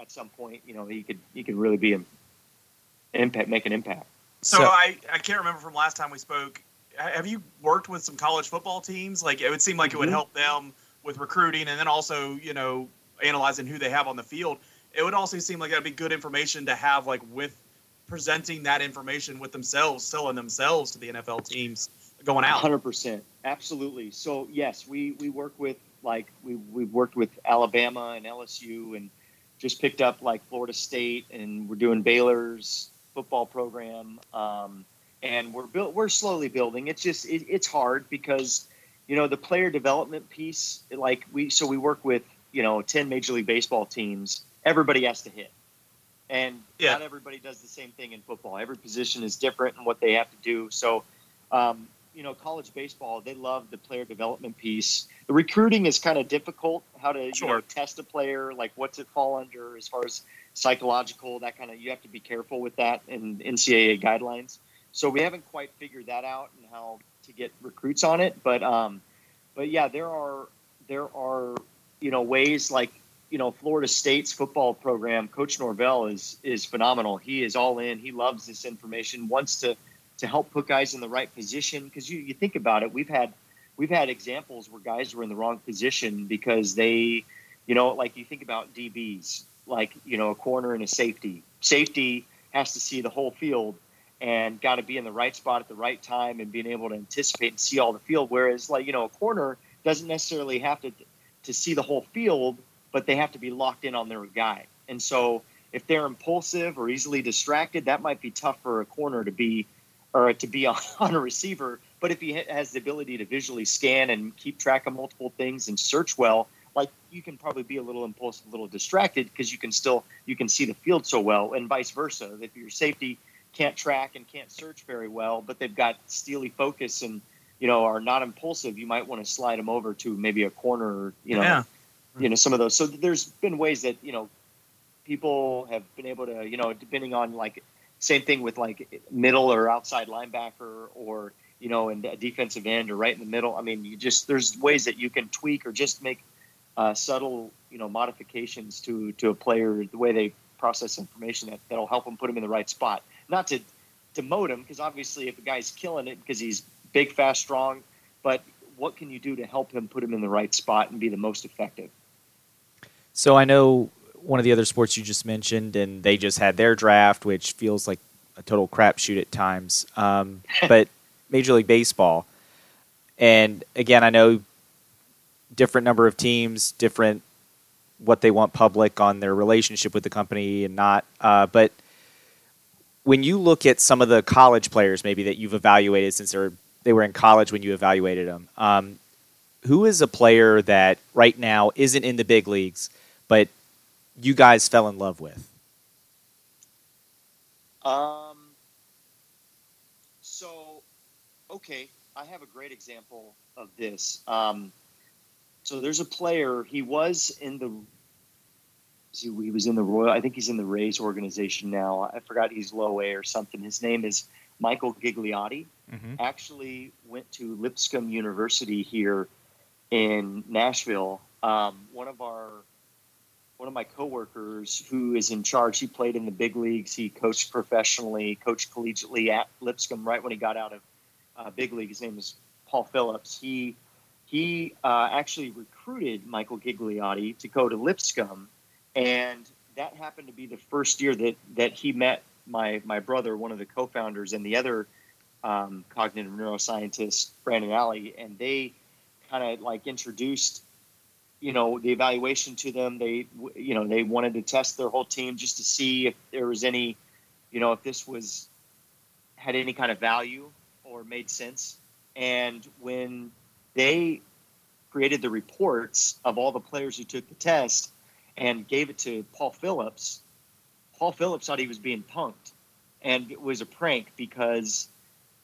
at some point, you know, he could he could really be an impact, make an impact. So, so I I can't remember from last time we spoke. Have you worked with some college football teams? Like it would seem like it would mm-hmm. help them with recruiting, and then also you know analyzing who they have on the field. It would also seem like that'd be good information to have like with presenting that information with themselves, selling themselves to the NFL teams going out. Hundred percent, absolutely. So yes, we we work with like we we've worked with Alabama and LSU and just picked up like Florida State and we're doing Baylor's football program. Um, and we're built, we're slowly building. It's just, it, it's hard because, you know, the player development piece, like we, so we work with, you know, 10 major league baseball teams, everybody has to hit. And yeah. not everybody does the same thing in football. Every position is different in what they have to do. So, um, you know, college baseball, they love the player development piece. The recruiting is kind of difficult. How to sure. you know test a player, like what's it fall under as far as psychological, that kind of. You have to be careful with that in NCAA guidelines. So we haven't quite figured that out and how to get recruits on it. But um, but yeah, there are there are you know ways like you know Florida State's football program. Coach Norvell is is phenomenal. He is all in. He loves this information. Wants to to help put guys in the right position because you, you think about it we've had we've had examples where guys were in the wrong position because they you know like you think about dbs like you know a corner and a safety safety has to see the whole field and got to be in the right spot at the right time and being able to anticipate and see all the field whereas like you know a corner doesn't necessarily have to to see the whole field but they have to be locked in on their guy and so if they're impulsive or easily distracted that might be tough for a corner to be or to be on, a receiver. But if he has the ability to visually scan and keep track of multiple things and search well, like you can probably be a little impulsive, a little distracted because you can still you can see the field so well, and vice versa. If your safety can't track and can't search very well, but they've got steely focus and you know are not impulsive, you might want to slide them over to maybe a corner, or, you know, yeah. You know some of those. So there's been ways that you know people have been able to you know depending on like same thing with like middle or outside linebacker or you know in defensive end or right in the middle. I mean, you just there's ways that you can tweak or just make uh, subtle you know modifications to to a player the way they process information that that'll help them put them in the right spot. Not to demote him because obviously if a guy's killing it because he's big, fast, strong, but what can you do to help him put him in the right spot and be the most effective? So I know one of the other sports you just mentioned, and they just had their draft, which feels like a total crapshoot at times. Um, but Major League Baseball, and again, I know different number of teams, different what they want public on their relationship with the company and not. Uh, but when you look at some of the college players, maybe that you've evaluated since they they were in college when you evaluated them, um, who is a player that right now isn't in the big leagues, but you guys fell in love with? Um. So, okay, I have a great example of this. Um, so there's a player. He was in the. He was in the Royal. I think he's in the Rays organization now. I forgot he's low A or something. His name is Michael Gigliotti. Mm-hmm. Actually, went to Lipscomb University here in Nashville. Um, one of our one of my coworkers who is in charge. He played in the big leagues. He coached professionally, coached collegiately at Lipscomb right when he got out of uh, big league. His name is Paul Phillips. He he uh, actually recruited Michael Gigliotti to go to Lipscomb, and that happened to be the first year that that he met my my brother, one of the co-founders, and the other um, cognitive neuroscientist, Brandon Ally, and they kind of like introduced you know the evaluation to them. They you know they wanted to test their whole team just to see if there was any, you know, if this was had any kind of value or made sense. And when they created the reports of all the players who took the test and gave it to Paul Phillips, Paul Phillips thought he was being punked, and it was a prank because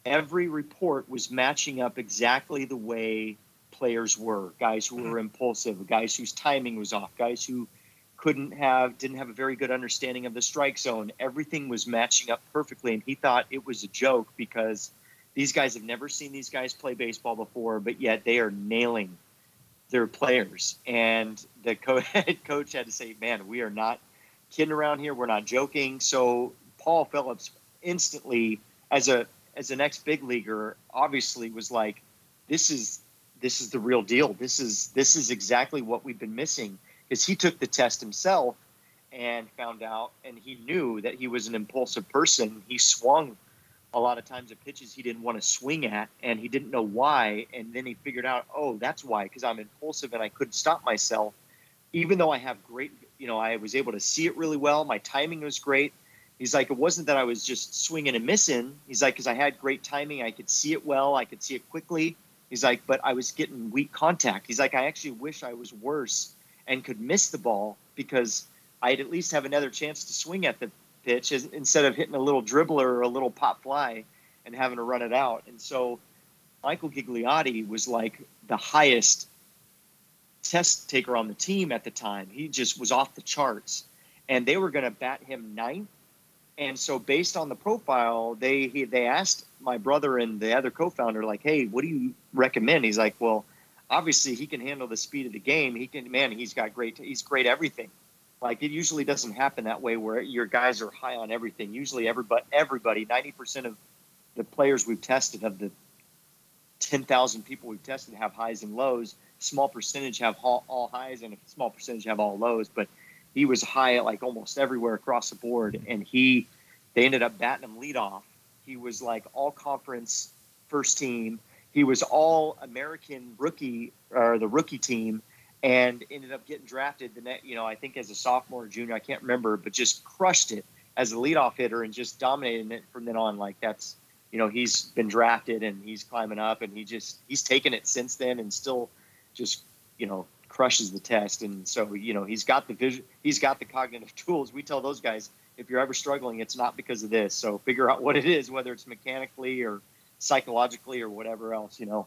every report was matching up exactly the way players were guys who mm-hmm. were impulsive, guys whose timing was off, guys who couldn't have didn't have a very good understanding of the strike zone. Everything was matching up perfectly, and he thought it was a joke because these guys have never seen these guys play baseball before, but yet they are nailing their players. And the co- head coach had to say, "Man, we are not kidding around here. We're not joking." So Paul Phillips instantly, as a as an ex big leaguer, obviously was like, "This is this is the real deal. This is this is exactly what we've been missing." Because he took the test himself and found out, and he knew that he was an impulsive person. He swung a lot of times at pitches he didn't want to swing at, and he didn't know why. And then he figured out, oh, that's why, because I'm impulsive and I couldn't stop myself. Even though I have great, you know, I was able to see it really well. My timing was great. He's like, it wasn't that I was just swinging and missing. He's like, because I had great timing, I could see it well, I could see it quickly. He's like, but I was getting weak contact. He's like, I actually wish I was worse and could miss the ball because I'd at least have another chance to swing at the pitch instead of hitting a little dribbler or a little pop fly and having to run it out. And so Michael Gigliotti was like the highest test taker on the team at the time. He just was off the charts. And they were going to bat him ninth. And so based on the profile, they he, they asked my brother and the other co-founder like, "Hey, what do you recommend?" He's like, "Well, obviously he can handle the speed of the game. He can man, he's got great he's great everything. Like it usually doesn't happen that way where your guys are high on everything. Usually everybody everybody, 90% of the players we've tested of the 10,000 people we've tested have highs and lows. Small percentage have all highs and a small percentage have all lows, but he was high at like almost everywhere across the board and he they ended up batting him lead off. He was like all conference first team. He was all American rookie or the rookie team and ended up getting drafted the next, you know, I think as a sophomore or junior, I can't remember, but just crushed it as a leadoff hitter and just dominated it from then on. Like that's, you know, he's been drafted and he's climbing up and he just he's taken it since then and still just, you know, crushes the test. And so, you know, he's got the vision, he's got the cognitive tools. We tell those guys if you're ever struggling, it's not because of this. So figure out what it is, whether it's mechanically or psychologically or whatever else, you know.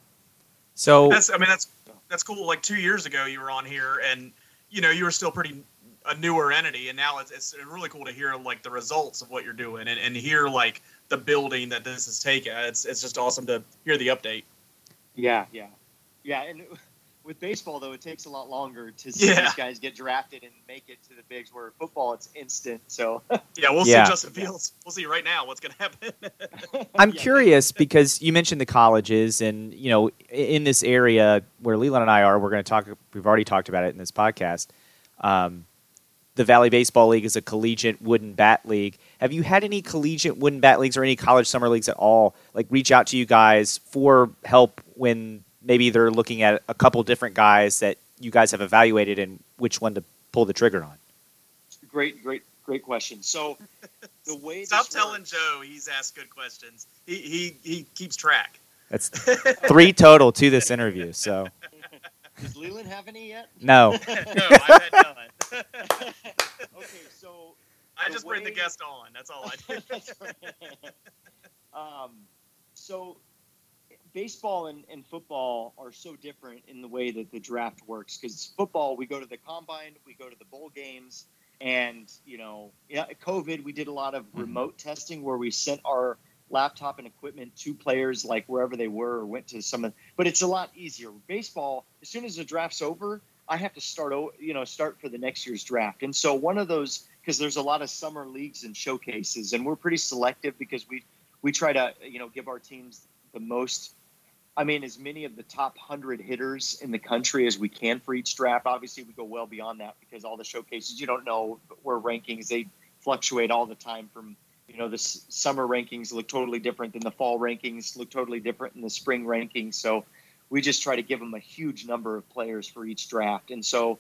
So that's I mean that's that's cool. Like two years ago, you were on here, and you know you were still pretty a newer entity, and now it's, it's really cool to hear like the results of what you're doing and, and hear like the building that this has taken. It's it's just awesome to hear the update. Yeah, yeah, yeah, and with baseball though, it takes a lot longer to see yeah. these guys get drafted and make it to the bigs. Where football, it's instant. So yeah, we'll yeah. see Justin Fields. We'll see right now what's going to happen. I'm yeah. curious because you mentioned the colleges, and you know, in this area where Leland and I are, we're going to talk. We've already talked about it in this podcast. Um, the Valley Baseball League is a collegiate wooden bat league. Have you had any collegiate wooden bat leagues or any college summer leagues at all? Like reach out to you guys for help when maybe they're looking at a couple different guys that you guys have evaluated and which one to pull the trigger on. Great, great, great question. So the way stop telling works, Joe he's asked good questions. He he he keeps track. That's three total to this interview. So does Leland have any yet? No. no, I've had none. okay, so I just way... bring the guest on. That's all I do. um, so baseball and, and football are so different in the way that the draft works because football we go to the combine we go to the bowl games and you know yeah, covid we did a lot of mm-hmm. remote testing where we sent our laptop and equipment to players like wherever they were or went to some of but it's a lot easier baseball as soon as the draft's over i have to start you know start for the next year's draft and so one of those because there's a lot of summer leagues and showcases and we're pretty selective because we we try to you know give our teams the most I mean, as many of the top 100 hitters in the country as we can for each draft. Obviously, we go well beyond that because all the showcases, you don't know where rankings, they fluctuate all the time from, you know, the summer rankings look totally different than the fall rankings, look totally different than the spring rankings. So we just try to give them a huge number of players for each draft. And so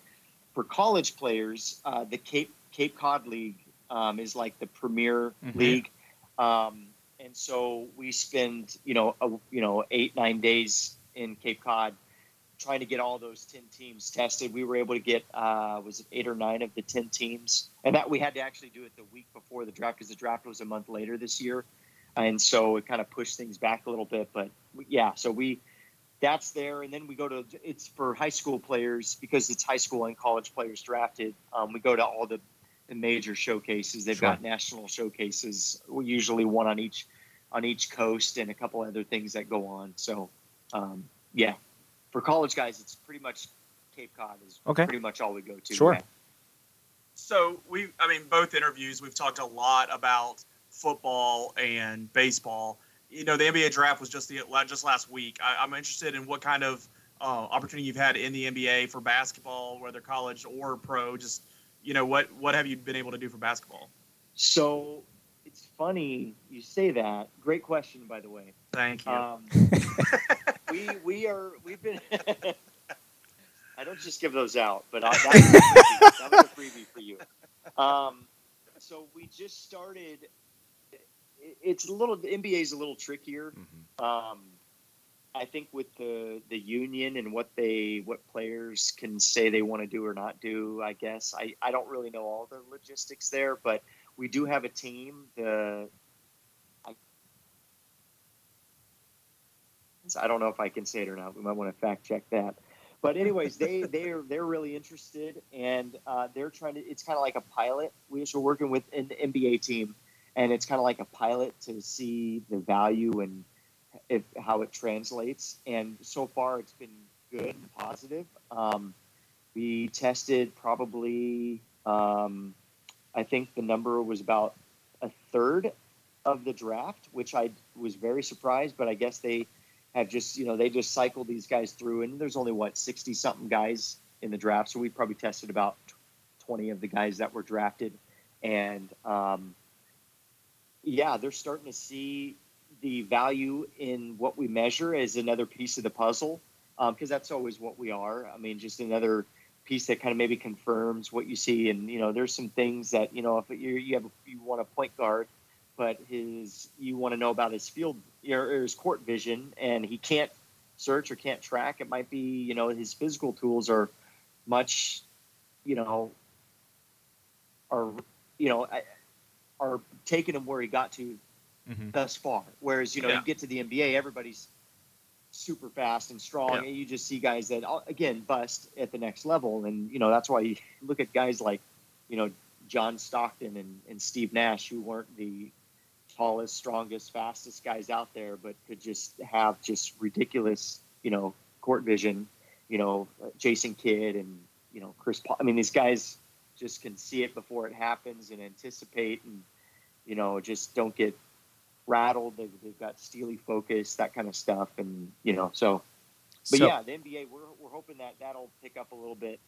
for college players, uh, the Cape, Cape Cod League um, is like the premier mm-hmm. league. Um, and so we spend you know a, you know eight nine days in Cape Cod trying to get all those 10 teams tested. We were able to get, uh, was it eight or nine of the 10 teams? And that we had to actually do it the week before the draft because the draft was a month later this year. And so it kind of pushed things back a little bit. But yeah, so we, that's there, and then we go to it's for high school players because it's high school and college players drafted. Um, we go to all the, the major showcases. They've Sure. got national showcases, usually one on each on each coast, and a couple other things that go on. So, um, yeah, for college guys, it's pretty much Cape Cod is Okay. pretty much all we go to. Sure. Yeah. So we, I mean, both interviews we've talked a lot about football and baseball. You know, the NBA draft was just the just last week. I, I'm interested in what kind of uh, opportunity you've had in the NBA for basketball, whether college or pro. Just you know, what what have you been able to do for basketball? So it's funny you say that. Great question, by the way. Thank you. Um, we we are we've been. I don't just give those out, but I, that, was a freebie. that was a freebie for you. Um, so we just started. it- It's a little. The NBA is a little trickier. Mhm. Um, I think with the the union and what they what players can say they want to do or not do. I guess I I don't really know all the logistics there, but we do have a team. The I don't know if I can say it or not. We might want to fact check that. But anyways, they they're they're really interested, and uh, they're trying to. It's kind of like a pilot. We are working with an NBA team, and it's kind of like a pilot to see the value and if how it translates. And so far, it's been good and positive. Um, we tested probably. Um, I think the number was about a third of the draft, which I was very surprised. But I guess they have just you know they just cycle these guys through and there's only what 60 something guys in the draft so we probably tested about 20 of the guys that were drafted and um, yeah they're starting to see the value in what we measure as another piece of the puzzle um, because that's always what we are. I mean just another piece that kind of maybe confirms what you see. And you know there's some things that you know if you you have you want a point guard but his you want to know about his field or his court vision and he can't search or can't track it might be you know his physical tools are much you know are you know are taking him where he got to Mhm. thus far whereas you know Yeah. you get to the nba everybody's super fast and strong Yeah. and you just see guys that uh, again bust at the next level and you know that's why you look at guys like you know john stockton and, and steve nash who weren't the tallest, strongest, fastest guys out there, but could just have just ridiculous, you know, court vision. You know, Jason Kidd and you know Chris Paul. I mean, these guys just can see it before it happens and anticipate, and you know, just don't get rattled. They've, they've got steely focus, that kind of stuff, and you know, so. But So- yeah, the NBA, we're we're hoping that that'll pick up a little bit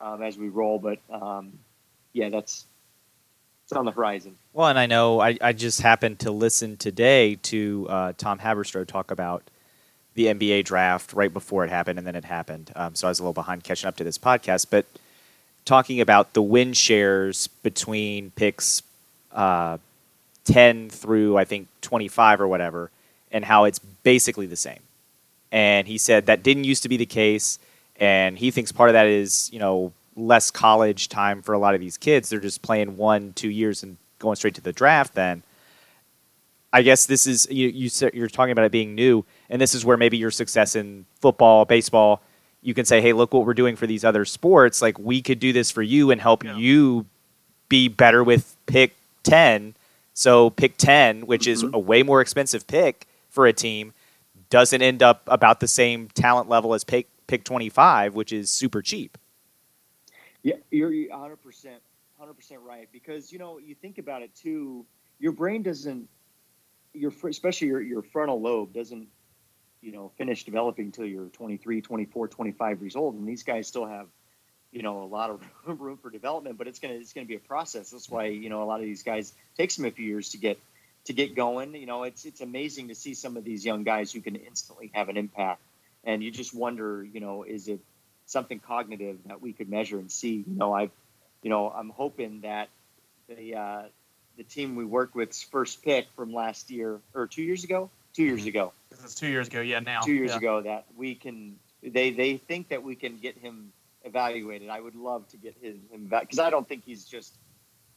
um, as we roll. But um, yeah, that's it's on the horizon. Well, and I know I, I just happened to listen today to uh, Tom Haberstroh talk about the NBA draft right before it happened, and then it happened. Um, so I was a little behind catching up to this podcast, but talking about the win shares between picks uh, 10 through I think 25 or whatever, and how it's basically the same. And he said that didn't used to be the case, and he thinks part of that is you know less college time for a lot of these kids. They're just playing one, two years and going straight to the draft. Then, I guess this is you. you said- you're talking about it being new, and this is where maybe your success in football, baseball, you can say, "Hey, look what we're doing for these other sports. Like we could do this for you and help Yeah. you be better with pick ten. So pick ten, which is Mhm. a way more expensive pick for a team, doesn't end up about the same talent level as pick pick twenty five, which is super cheap. Yeah, you're 100 percent, 100 percent right. Because you know, you think about it too. Your brain doesn't, your especially your your frontal lobe doesn't, you know, finish developing until you're 23, 24, 25 years old, and these guys still have, you know, a lot of room for development. But it's gonna it's gonna be a process. That's why you know a lot of these guys takes them a few years to get to get going. You know, it's it's amazing to see some of these young guys who can instantly have an impact, and you just wonder, you know, is it something cognitive that we could measure and see. You know, I've, you know, I'm hoping that the uh, the team we worked with's first pick from last year or two years ago, two years ago, This is two years ago. Yeah, now. two years Yeah. ago, that we can. They they think that we can get him evaluated. I would love to get his him because I don't think he's just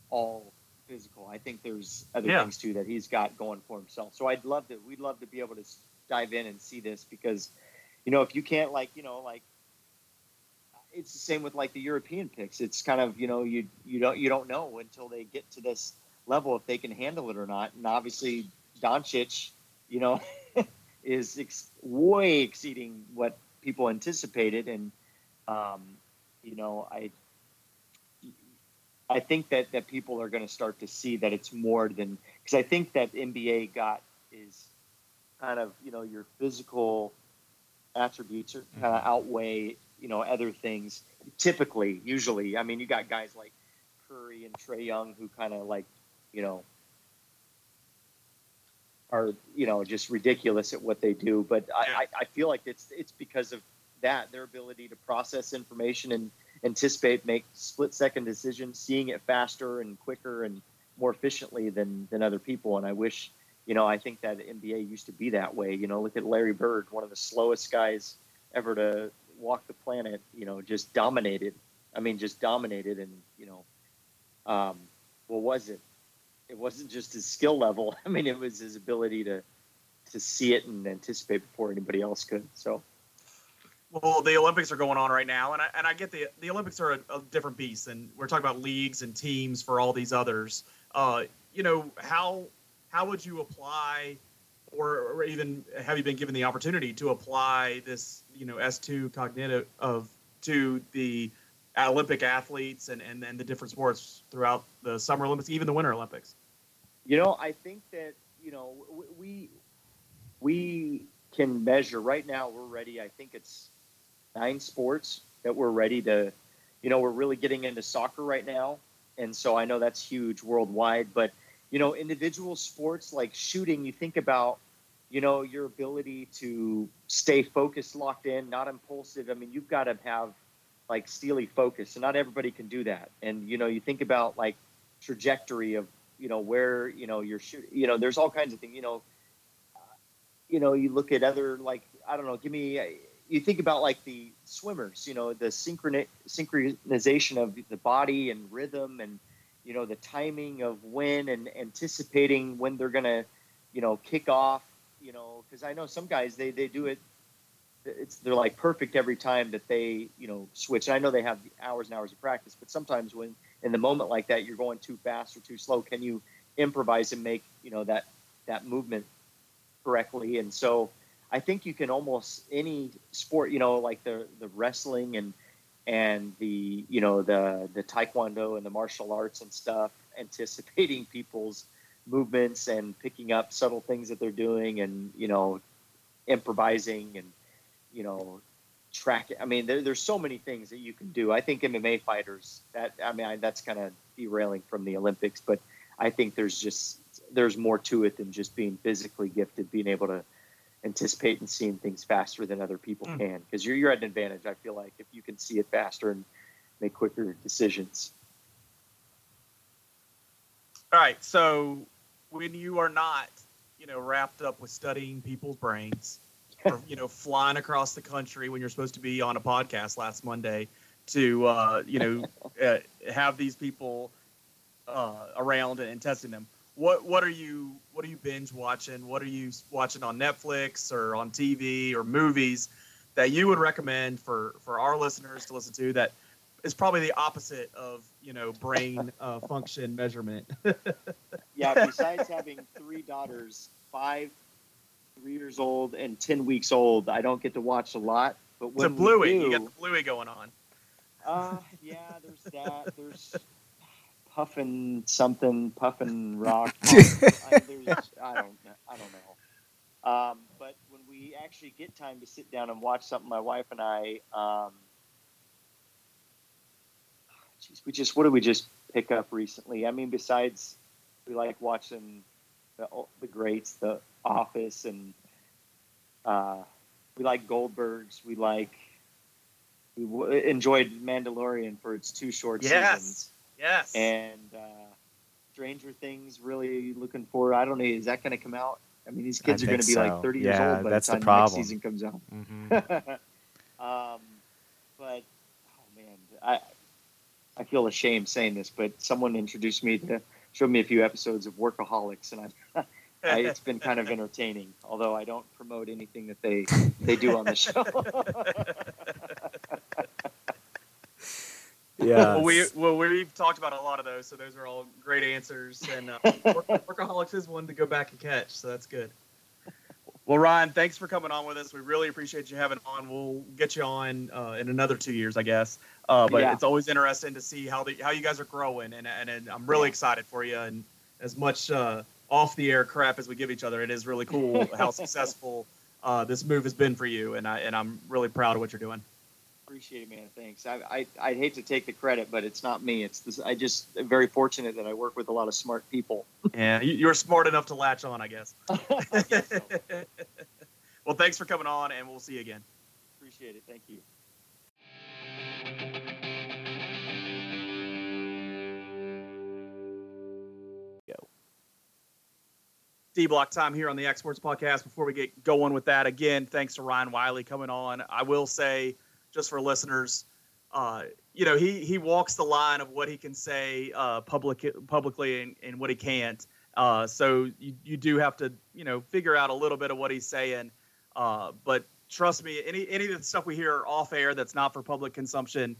all physical. I think there's other Yeah. things too that he's got going for himself. So I'd love to. We'd love to be able to dive in and see this because you know, if you can't like, you know, like it's the same with like the European picks. It's kind of, you know, you you don't you don't know until they get to this level if they can handle it or not. And obviously Doncic, you know, is ex- way exceeding what people anticipated and um, you know, I I think that that people are going to start to see that it's more than because I think that NBA got is kind of you know your physical attributes are kind of outweigh you know other things typically usually. I mean you got guys like Curry and Trae Young who kind of like you know are you know just ridiculous at what they do. But I, I feel like it's it's because of that their ability to process information and anticipate make split second decisions seeing it faster and quicker and more efficiently than than other people and I wish you know, I think that NBA used to be that way. You know, look at Larry Bird, one of the slowest guys ever to walk the planet. You know, just dominated. I mean, just dominated, and you know, um, what was it? It wasn't just his skill level. I mean, it was his ability to to see it and anticipate before anybody else could. So. Well, the Olympics are going on right now, and I, and I get the the Olympics are a, a different beast, and we're talking about leagues and teams for all these others. Uh, you know how how would you apply or, or, even have you been given the opportunity to apply this you know s2 cognitive of to the olympic athletes and, and then the different sports throughout the summer olympics even the winter olympics you know i think that you know we we can measure right now we're ready i think it's nine sports that we're ready to you know we're really getting into soccer right now and so i know that's huge worldwide but you know, individual sports like shooting, you think about, you know, your ability to stay focused, locked in, not impulsive. I mean, you've got to have like steely focus, and not everybody can do that. And you know, you think about like trajectory of, you know, where you know you're shooting. You know, there's all kinds of things. You know, you know, you look at other like I don't know. Give me. You think about like the swimmers. You know, the synchroni- synchronization of the body and rhythm and you know the timing of when and anticipating when they're gonna you know kick off you know because i know some guys they they do it it's they're like perfect every time that they you know switch and i know they have hours and hours of practice but sometimes when in the moment like that you're going too fast or too slow can you improvise and make you know that that movement correctly and so i think you can almost any sport you know like the the wrestling and and the you know the the taekwondo and the martial arts and stuff anticipating people's movements and picking up subtle things that they're doing and you know improvising and you know track i mean there, there's so many things that you can do. I think mma fighters that i mean I, that's kind of derailing from the olympics but i think there's just there's more to it than just being physically gifted being able to anticipate and seeing things faster than other people mm. can because you're, you're at an advantage i feel like if you can see it faster and make quicker decisions all right so when you are not you know wrapped up with studying people's brains or you know flying across the country when you're supposed to be on a podcast last monday to uh, you know uh, have these people uh, around and testing them what what are you what are you binge watching? What are you watching on Netflix or on TV or movies that you would recommend for for our listeners to listen to that is probably the opposite of you know brain uh, function measurement. yeah, besides having three daughters, five, three years old, and ten weeks old, I don't get to watch a lot. But when it's a bluey, do, you got the bluey going on. Uh, yeah, there's that. There's puffing something, Puffin Rock. I, I, I, don't, I don't know. Um, but when we actually get time to sit down and watch something, my wife and I, um, geez, we just what did we just pick up recently? I mean, besides we like watching the the greats, The Office, and uh, we like Goldbergs. We like we w- enjoyed Mandalorian for its two short yes. seasons. Yes. And uh, Stranger Things, really looking for. I don't know. Is that going to come out? I mean, these kids I are going to be so. like 30 yeah, years old by that's the time the, the next season comes out. Mm-hmm. um, but oh man, I I feel ashamed saying this, but someone introduced me to showed me a few episodes of Workaholics, and I I, it's been kind of entertaining. Although I don't promote anything that they they do on the show. Yeah. Well, we well we've talked about a lot of those, so those are all great answers. And uh, workaholics is one to go back and catch, so that's good. Well, Ryan, thanks for coming on with us. We really appreciate you having on. We'll get you on uh, in another two years, I guess. Uh, but Yeah. it's always interesting to see how the how you guys are growing, and and, and I'm really excited for you. And as much uh, off the air crap as we give each other, it is really cool how successful uh, this move has been for you, and I and I'm really proud of what you're doing. Appreciate it, man. Thanks. I, I I'd hate to take the credit, but it's not me. It's this. I just am very fortunate that I work with a lot of smart people. Yeah, you- you're smart enough to latch on, I guess. I guess so. well, thanks for coming on, and we'll see you again. Appreciate it. Thank you. D block time here on the Yak Sports Podcast. Before we get going with that, again, thanks to Ryan Wylie coming on. I will say, just for listeners, uh, you know, he he walks the line of what he can say uh, public publicly and, and what he can't. Uh, so you, you do have to you know figure out a little bit of what he's saying. Uh, but trust me, any any of the stuff we hear off air that's not for public consumption,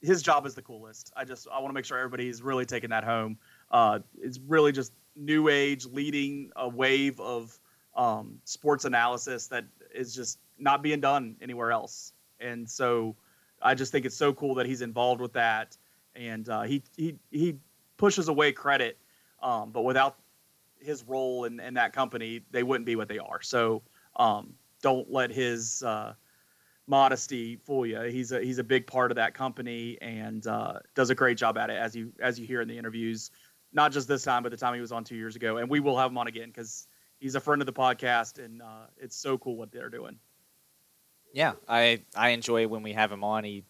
his job is the coolest. I just I want to make sure everybody's really taking that home. Uh, it's really just new age leading a wave of um, sports analysis that is just not being done anywhere else. And so I just think it's so cool that he's involved with that. And uh, he, he, he pushes away credit, um, but without his role in, in that company, they wouldn't be what they are. So um, don't let his uh, modesty fool you. He's a, he's a big part of that company and uh, does a great job at it, as you, as you hear in the interviews not just this time, but the time he was on two years ago. And we will have him on again because he's a friend of the podcast, and uh, it's so cool what they're doing. Yeah, I I enjoy when we have him on. He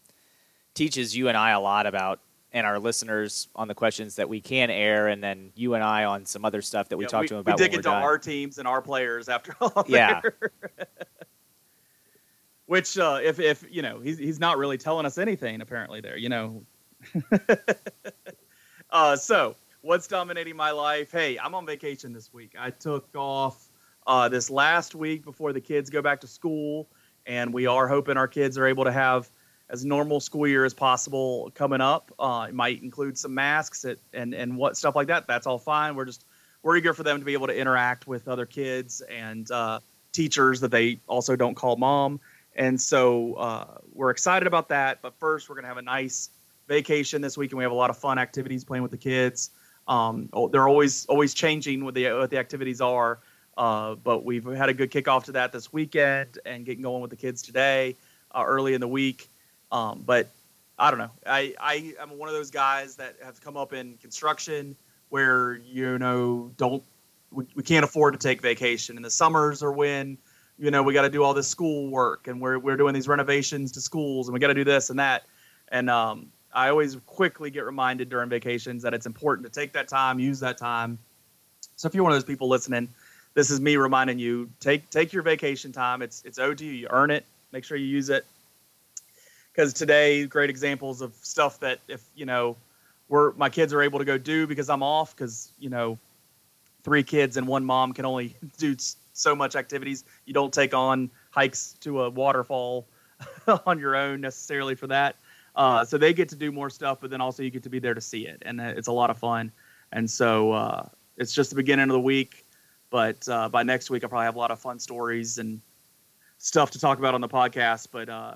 teaches you and I a lot about and our listeners on the questions that we can air, and then you and I on some other stuff that we Yeah, talk to him about. We dig into our teams and our players after all. Yeah. Which, uh, if if you know, he's he's not really telling us anything apparently there. You know. uh, so what's dominating my life? Hey, I'm on vacation this week. I took off uh, this last week before the kids go back to school, and we are hoping our kids are able to have as normal school year as possible coming up. Uh, it might include some masks at, and and what stuff like that. That's all fine. We're just we're eager for them to be able to interact with other kids and uh, teachers that they also don't call mom. And so uh, we're excited about that. But first, we're going to have a nice vacation this week, and we have a lot of fun activities playing with the kids. Um, oh, they're always always changing what the what the activities are. Uh, but we've had a good kickoff to that this weekend and getting going with the kids today, uh, early in the week. Um, but I don't know. I, I am one of those guys that have come up in construction where you know don't we, we can't afford to take vacation. And the summers are when you know we got to do all this school work and we're we're doing these renovations to schools and we got to do this and that. And um, I always quickly get reminded during vacations that it's important to take that time, use that time. So if you're one of those people listening, this is me reminding you take take your vacation time. It's it's owed to you. You earn it. Make sure you use it. Because today, great examples of stuff that if you know, we're my kids are able to go do because I'm off. Because you know, three kids and one mom can only do so much activities. You don't take on hikes to a waterfall on your own necessarily for that. Uh, so they get to do more stuff, but then also you get to be there to see it, and uh, it's a lot of fun. And so uh, it's just the beginning of the week, but uh, by next week I'll probably have a lot of fun stories and stuff to talk about on the podcast. But uh,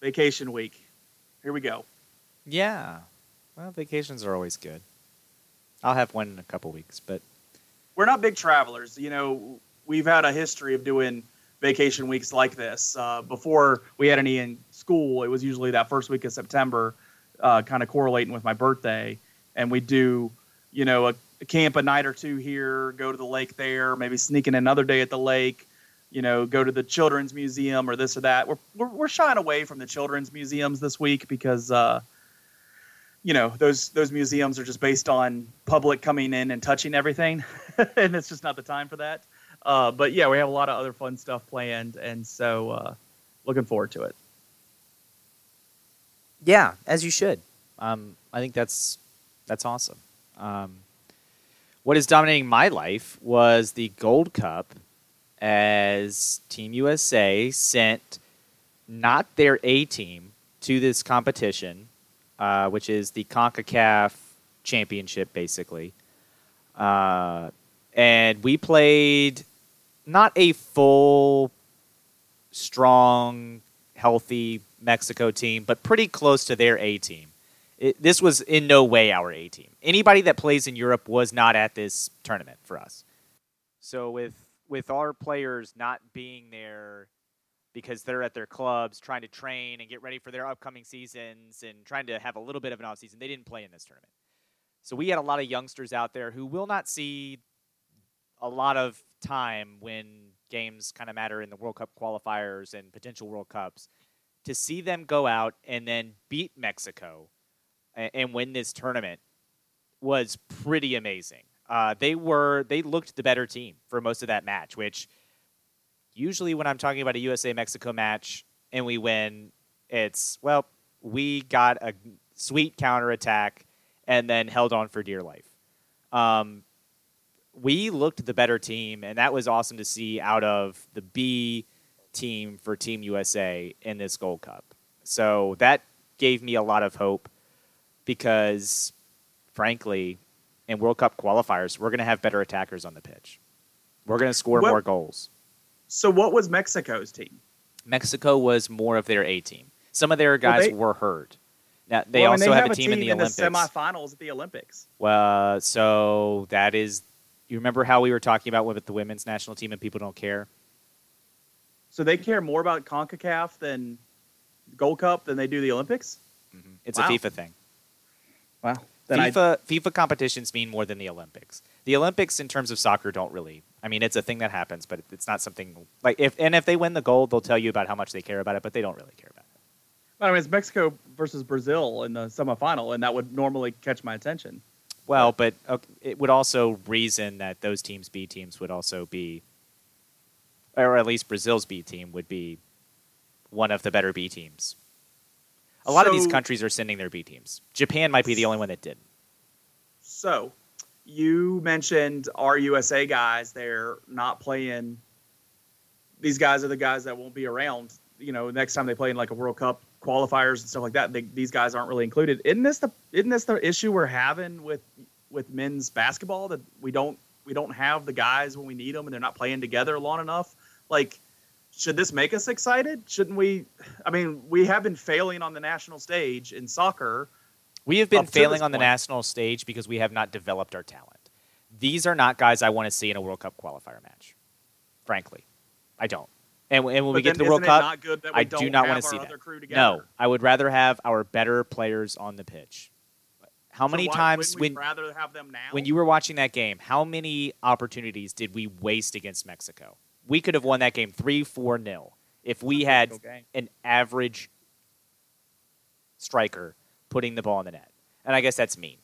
vacation week, here we go. Yeah. Well, vacations are always good. I'll have one in a couple weeks, but we're not big travelers. You know, we've had a history of doing vacation weeks like this. Uh, before we had any in school, it was usually that first week of September, uh, kind of correlating with my birthday. And we do, you know, a, a camp a night or two here, go to the lake there, maybe sneaking another day at the lake, you know, go to the children's museum or this or that. We're, we're, we're shying away from the children's museums this week because, uh, you know those those museums are just based on public coming in and touching everything and it's just not the time for that uh, but yeah we have a lot of other fun stuff planned and so uh, looking forward to it yeah, as you should. Um, I think that's that's awesome. Um, What is dominating my life was the Gold Cup as Team USA sent not their A team to this competition, uh, which is the CONCACAF championship, basically. Uh, and we played not a full, strong, healthy Mexico team, but pretty close to their A team. It, this was in no way our A team. Anybody that plays in Europe was not at this tournament for us. So with with our players not being there because they're at their clubs trying to train and get ready for their upcoming seasons and trying to have a little bit of an off season, they didn't play in this tournament. So we had a lot of youngsters out there who will not see a lot of time when games kind of matter in the World Cup qualifiers and potential World Cups. To see them go out and then beat Mexico and, and win this tournament was pretty amazing. Uh, they were they looked the better team for most of that match, which usually when I'm talking about a USA Mexico match and we win, it's well we got a sweet counterattack and then held on for dear life. Um, we looked the better team, and that was awesome to see out of the B team for Team USA in this Gold Cup. So that gave me a lot of hope because, frankly, in World Cup qualifiers, we're going to have better attackers on the pitch. We're going to score What- more goals. So what was Mexico's team? Mexico was more of their A team. Some of their guys they- were hurt. Now they Well, also have, have a team, in the in Olympics. the semifinals at the Olympics. Well, so that is. You remember how we were talking about with the women's national team and people don't care? So they care more about CONCACAF than Gold Cup than they do the Olympics? Mm-hmm. It's Wow. a FIFA thing. Wow. Then I, FIFA FIFA competitions mean more than the Olympics. The Olympics, in terms of soccer, don't really. I mean, it's a thing that happens, but it's not something like if and if they win the gold, they'll tell you about how much they care about it, but they don't really care about it. I mean, it's Mexico versus Brazil in the semifinal, and that would normally catch my attention. Well, but okay, it would also reason that those teams B teams would also be, or at least Brazil's B team would be one of the better B teams. A lot of these countries are sending their B teams. Japan might be the only one that didn't. So, you mentioned our USA guys. They're not playing. These guys are the guys that won't be around. You know, next time they play in like a World Cup qualifiers and stuff like that, they, these guys aren't really included. Isn't this the isn't this the issue we're having with with men's basketball that we don't we don't have the guys when we need them and they're not playing together long enough? Like, should this make us excited? Shouldn't we? I mean, we have been failing on the national stage in soccer. We have been failing on the point. national stage because we have not developed our talent. These are not guys I want to see in a World Cup qualifier match. Frankly, I don't. And, and when we get to the World Cup, not good that we I do don't want to see that. crew? No, I would rather have our better players on the pitch. How So many times we when rather have them now? when you were watching that game, how many opportunities did we waste against Mexico? We could have won that game 3 4 nil if we had an average striker putting the ball in the net. And I guess that's mean.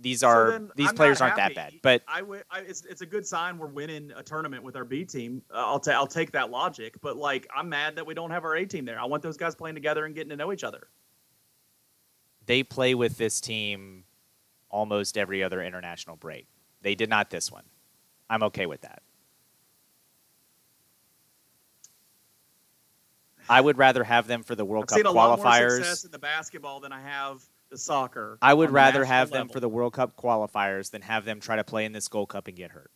These So are then these I'm players aren't that bad. But I would. I, it's, it's a good sign we're winning a tournament with our B team. Uh, I'll ta- I'll take that logic. But like, I'm mad that we don't have our A team there. I want those guys playing together and getting to know each other. they play with this team almost every other international break. They did not this one. I'm okay with that. I would rather have them for the World I've Cup seen a lot more qualifiers. success in the basketball than I have the soccer. I would on the rather national have them level. for the World Cup qualifiers than have them try to play in this Gold Cup and get hurt.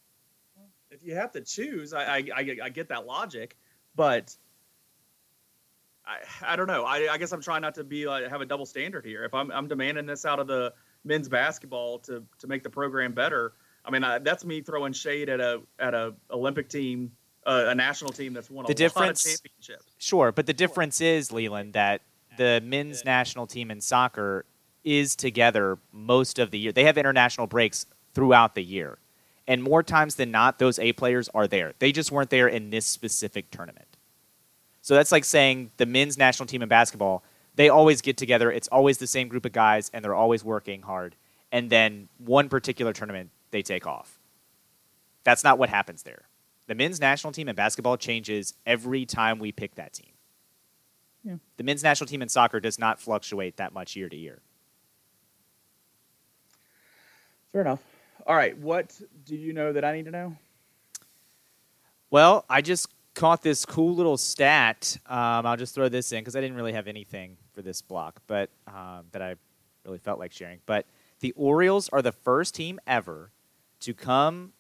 If you have to choose, I I, I, I get that logic, but. I, I don't know. I, I guess I'm trying not to be like have a double standard here. If I'm I'm demanding this out of the men's basketball to to make the program better, I mean I, that's me throwing shade at a at a Olympic team, uh, a national team that's won a The difference- lot of championships. Sure, but the difference is, Leland, that the men's national team in soccer is together most of the year. They have international breaks throughout the year. And more times than not, those A players are there. They just weren't there in this specific tournament. So that's like saying the men's national team in basketball, they always get together. It's always the same group of guys, and they're always working hard. And then one particular tournament, they take off. That's not what happens there. The men's national team in basketball changes every time we pick that team. Yeah. The men's national team in soccer does not fluctuate that much year to year. Fair enough. All right. What do you know that I need to know? Well, I just caught this cool little stat. Um, I'll just throw this in because I didn't really have anything for this block, but um, that I really felt like sharing. But the Orioles are the first team ever to come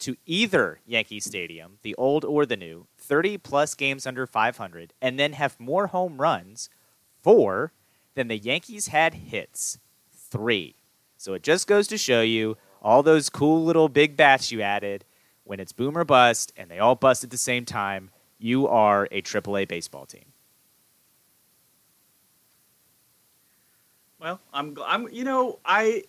to either Yankee Stadium, the old or the new, 30 plus games under 500, and then have more home runs, four, than the Yankees had hits, three. So it just goes to show you all those cool little big bats you added when it's boom or bust and they all bust at the same time, you are a AAA baseball team. Well, I'm, I'm, you know, I,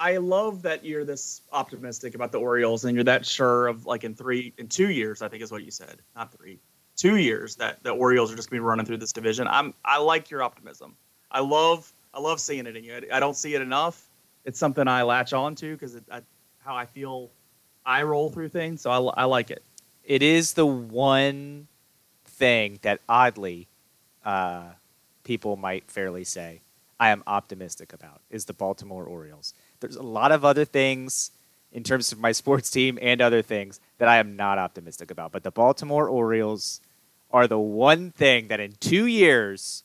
I love that you're this optimistic about the Orioles and you're that sure of like in three, in two years, I think is what you said, not three, two years that the Orioles are just to be running through this division. I'm, I like your optimism. I love, I love seeing it in you. I don't see it enough. It's something I latch on to because how I feel I roll through things, so I, I like it. It is the one thing that oddly uh, people might fairly say I am optimistic about is the Baltimore Orioles. There's a lot of other things in terms of my sports team and other things that I am not optimistic about, but the Baltimore Orioles are the one thing that in two years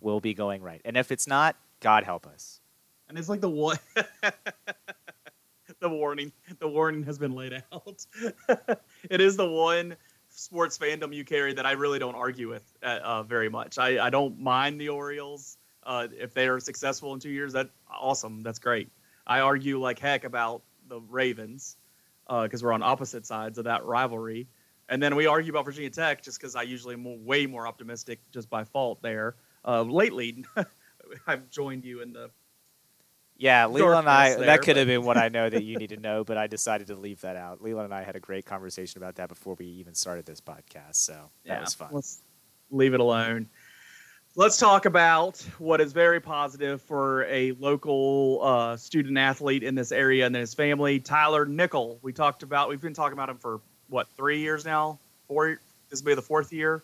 will be going right. And if it's not, God help us. And it's like the one. the warning. The warning has been laid out. it is the one sports fandom you carry that I really don't argue with uh, uh, very much. I, I don't mind the Orioles uh, if they are successful in two years. That awesome. That's great. I argue like heck about the Ravens because uh, we're on opposite sides of that rivalry. And then we argue about Virginia Tech just because I usually am way more optimistic just by fault there. Uh, lately, I've joined you in the yeah, Leland and I, there, that could but... have been what I know that you need to know, but I decided to leave that out. Leland and I had a great conversation about that before we even started this podcast, so that yeah, was fun. Let's leave it alone. Let's talk about what is very positive for a local uh, student athlete in this area and his family, Tyler Nickel. We talked about, we've been talking about him for what, three years now? Four? This will be the fourth year.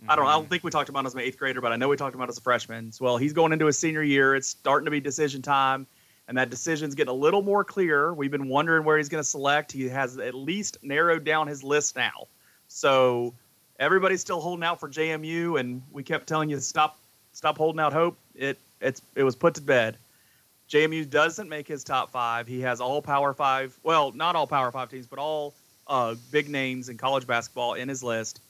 Mm-hmm. I don't. I don't mm-hmm. think we talked about him as an eighth grader, but I know we talked about him as a freshman. So, well, he's going into his senior year. It's starting to be decision time, and that decision's getting a little more clear. We've been wondering where he's going to select. He has at least narrowed down his list now. So everybody's still holding out for JMU, and we kept telling you stop, stop holding out hope. It it's it was put to bed. JMU doesn't make his top five. He has all Power Five. Well, not all Power Five teams, but all uh, big names in college basketball in his list.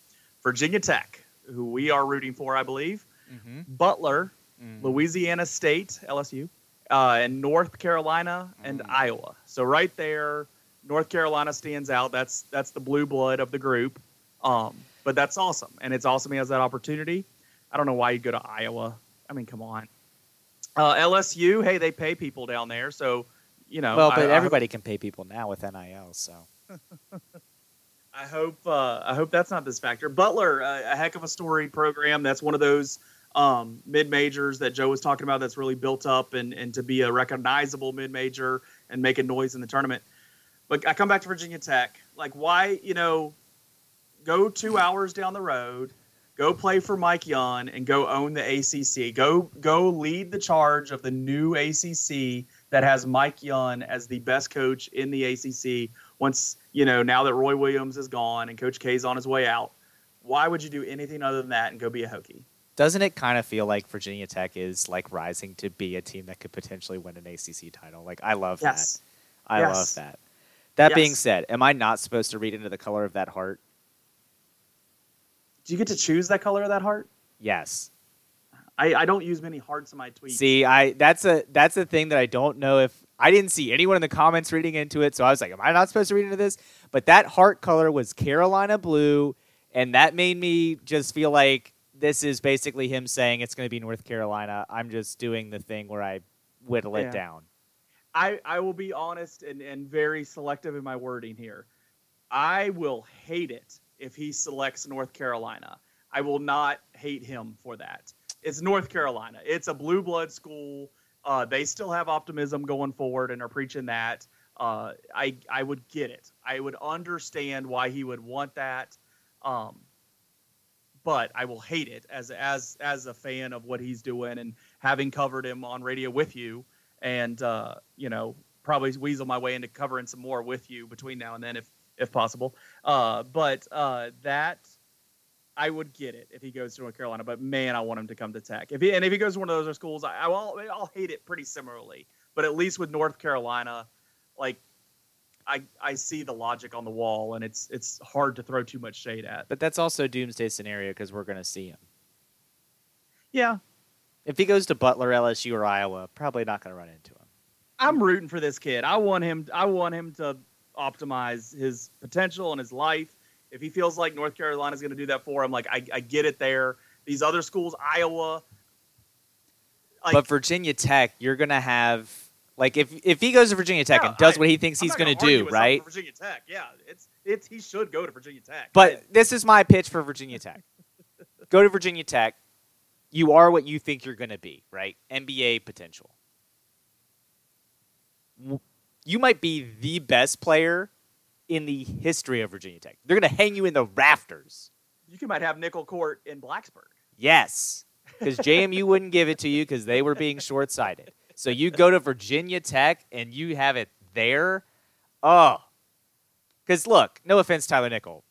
Virginia Tech, who we are rooting for, I believe. Mm-hmm. Butler, mm-hmm. Louisiana State, LSU, uh, and North Carolina and mm-hmm. Iowa. So right there, North Carolina stands out. That's that's the blue blood of the group. Um, but that's awesome, and it's awesome he has that opportunity. I don't know why you go to Iowa. I mean, come on. Uh, LSU, hey, they pay people down there, so you know. Well, but I, everybody I, can pay people now with NIL, so. I hope uh, I hope that's not this factor. Butler, uh, a heck of a storied program. That's one of those um, mid majors that Joe was talking about. That's really built up and and to be a recognizable mid major and making noise in the tournament. But I come back to Virginia Tech. Like, why you know, go two hours down the road, go play for Mike Young, and go own the ACC. Go go lead the charge of the new ACC that has Mike Young as the best coach in the ACC once you know now that Roy Williams is gone and Coach K is on his way out, why would you do anything other than that and go be a Hokie? Doesn't it kind of feel like Virginia Tech is like rising to be a team that could potentially win an ACC title? Like I love yes. that. I yes. love that. That yes. being said, am I not supposed to read into the color of that heart? Do you get to choose that color of that heart? Yes. I, I don't use many hearts in my tweets. See, I that's a that's a thing that I don't know if I didn't see anyone in the comments reading into it, so I was like, "Am I not supposed to read into this?" But that heart color was Carolina blue, and that made me just feel like this is basically him saying it's going to be North Carolina. I'm just doing the thing where I whittle yeah. it down. I, I will be honest and, and very selective in my wording here. I will hate it if he selects North Carolina. I will not hate him for that. It's North Carolina. It's a blue blood school. Uh, they still have optimism going forward and are preaching that. Uh, I I would get it. I would understand why he would want that. Um, but I will hate it as as as a fan of what he's doing and having covered him on radio with you and uh, you know probably weasel my way into covering some more with you between now and then, if if possible. Uh, but uh, that I would get it if he goes to North Carolina. But man, I want him to come to Tech. If he and if he goes to one of those other schools, I, I will I'll hate it pretty similarly. But at least with North Carolina, like I I see the logic on the wall, and it's it's hard to throw too much shade at. But that's also doomsday scenario because we're going to see him. Yeah, If he goes to Butler, LSU, or Iowa, probably not going to run into him. I'm rooting for this kid. I want him. I want him to optimize his potential and his life. If he feels like North Carolina is going to do that for him, like I, I get it there. These other schools, Iowa, like, but Virginia Tech, you're going to have like if if he goes to Virginia Tech Yeah, and does I- what he thinks I'm he's going gonna do, right? Virginia Tech, yeah, it's it's he should go to Virginia Tech. But this is my pitch for Virginia Tech. Go to Virginia Tech. You are what you think you're going to be, right? NBA potential. You might be the best player in the history of Virginia Tech. They're going to hang you in the rafters. you might have nickel court in Blacksburg. Yes, because JMU wouldn't give it to you because they were being short sighted. So you go to Virginia Tech and you have it there. Oh, because look, no offense, Tyler Nickel,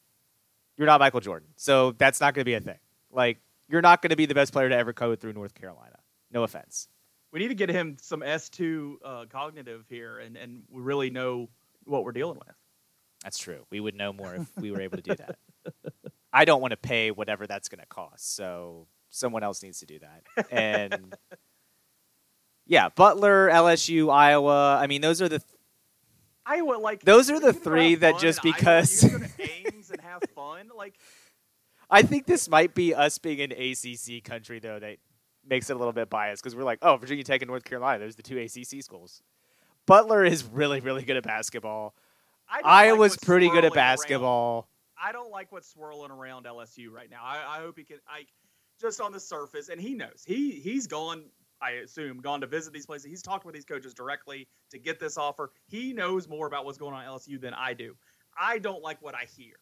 you're not Michael Jordan, so that's not going to be a thing. Like you're not going to be the best player to ever code through North Carolina. No offense. We need to get him some S two uh, cognitive here, and and we really know what we're dealing with. That's true. We would know more if we were able to do that. I don't want to pay whatever that's going to cost, so someone else needs to do that. And yeah, Butler, LSU, Iowa. I mean, those are the Iowa, like Those are the you can go three that just Iowa, because- you can go to Ames and have fun, like I think this might be us being an ACC country, though, that makes it a little bit biased because we're like, oh, Virginia Tech and North Carolina, there's the two ACC schools. Butler is really, really good at basketball. I don't like Iowa's pretty good at swirling around- basketball. I don't like what's swirling around LSU right now. I, I hope he can. I just on the surface, and he knows he he's gone. I assume gone to visit these places. He's talked with these coaches directly to get this offer. He knows more about what's going on at LSU than I do. I don't like what I hear,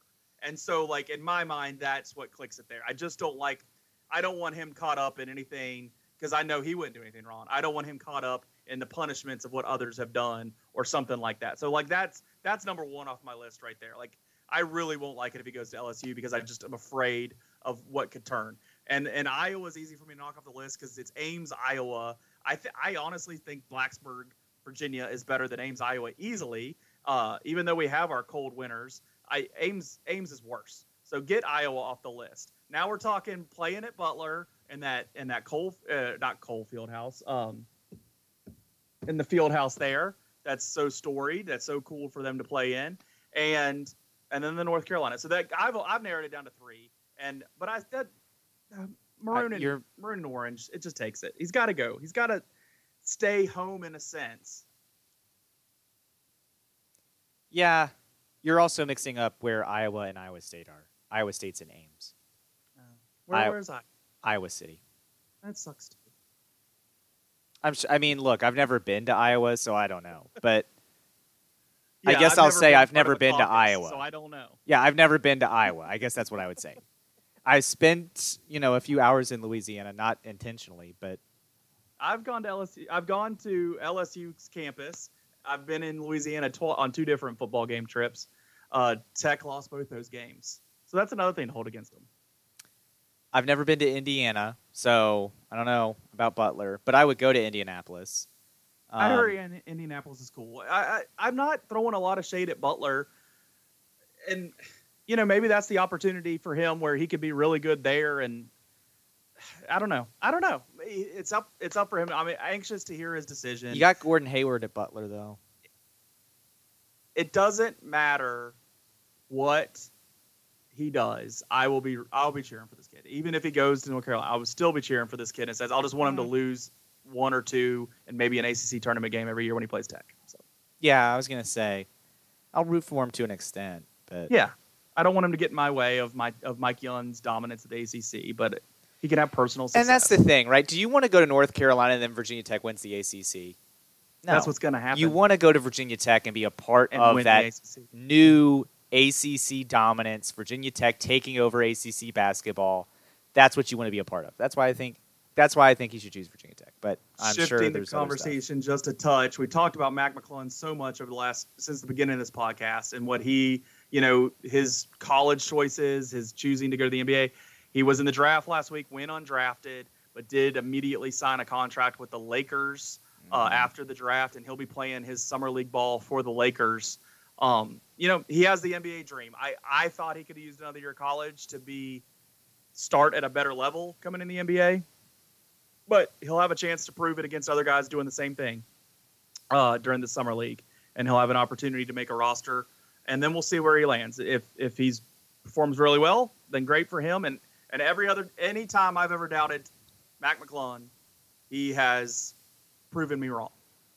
and so like in my mind, that's what clicks it there. I just don't like. I don't want him caught up in anything because I know he wouldn't do anything wrong. I don't want him caught up in the punishments of what others have done or something like that. So like that's that's number one off my list right there. Like I really won't like it if he goes to LSU because I just am afraid of what could turn. And and Iowa's easy for me to knock off the list because it's Ames, Iowa. I th- I honestly think Blacksburg, Virginia is better than Ames, Iowa easily. Uh, even though we have our cold winters, I Ames Ames is worse. So get Iowa off the list. Now we're talking playing at Butler and that in that coal uh, not coal field house um in the field house there. That's so storied. That's so cool for them to play in. And and then the North Carolina. So that I've I've narrowed it down to three. And but I that uh, maroon and maroon and orange. It just takes it. He's got to go. He's got to stay home in a sense. Yeah, you're also mixing up where Iowa and Iowa State are. Iowa State's in Ames, Where, I- where's I? Iowa City. That sucks too. I'm. Sh- I mean, look, I've never been to Iowa, so I don't know. But I Yeah, guess I've I'll say I've never been to Iowa. so I don't know. yeah, I've never been to Iowa. I guess that's what I would say. I spent, you know, a few hours in Louisiana, not intentionally, but I've gone to LSU. I've gone to LSU's campus. I've been in Louisiana tw- on two different football game trips. Uh, Tech lost both those games, so that's another thing to hold against them. I've never been to Indiana, so I don't know about Butler, but I would go to Indianapolis. I Um, heard in, Indianapolis is cool. I, I I'm not throwing a lot of shade at Butler, and you know maybe that's the opportunity for him where he could be really good there. And I don't know. I don't know. It's up. It's up for him. I'm anxious to hear his decision. You got Gordon Hayward at Butler, though. it doesn't matter what he does. I will be I'll be cheering for this kid. Even if he goes to North Carolina, I will still be cheering for this kid and says I'll just want him to mm-hmm. lose one or two and maybe an ACC tournament game every year when he plays Tech. So Yeah, I was gonna say, I'll root for him to an extent, but yeah, I don't want him to get in my way of my of Mike Young's dominance at the ACC, but he can have personal success. and that's the thing, right? Do you want to go to North Carolina and then Virginia Tech wins the ACC? No, that's what's going to happen. you want to go to Virginia Tech and be a part and of that new ACC dominance. Virginia Tech taking over ACC basketball. That's what you want to be a part of. That's why I think that's why I think he should choose Virginia Tech. But I'm Shifting sure the there's other stuff. conversation just a touch. We talked about Mac McClung so much over the last since the beginning of this podcast and what he, you know, his college choices, his choosing to go to the NBA. He was in the draft last week, went undrafted, but did immediately sign a contract with the Lakers uh, Mm-hmm. after the draft, and he'll be playing his summer league ball for the Lakers. Um, you know, he has the NBA dream. I, I thought he could have used another year of college to be start at a better level coming in the NBA, but he'll have a chance to prove it against other guys doing the same thing uh, during the summer league, and he'll have an opportunity to make a roster, and then we'll see where he lands. If if he's performs really well, then great for him. And and every other any time I've ever doubted Mac McClung, he has proven me wrong.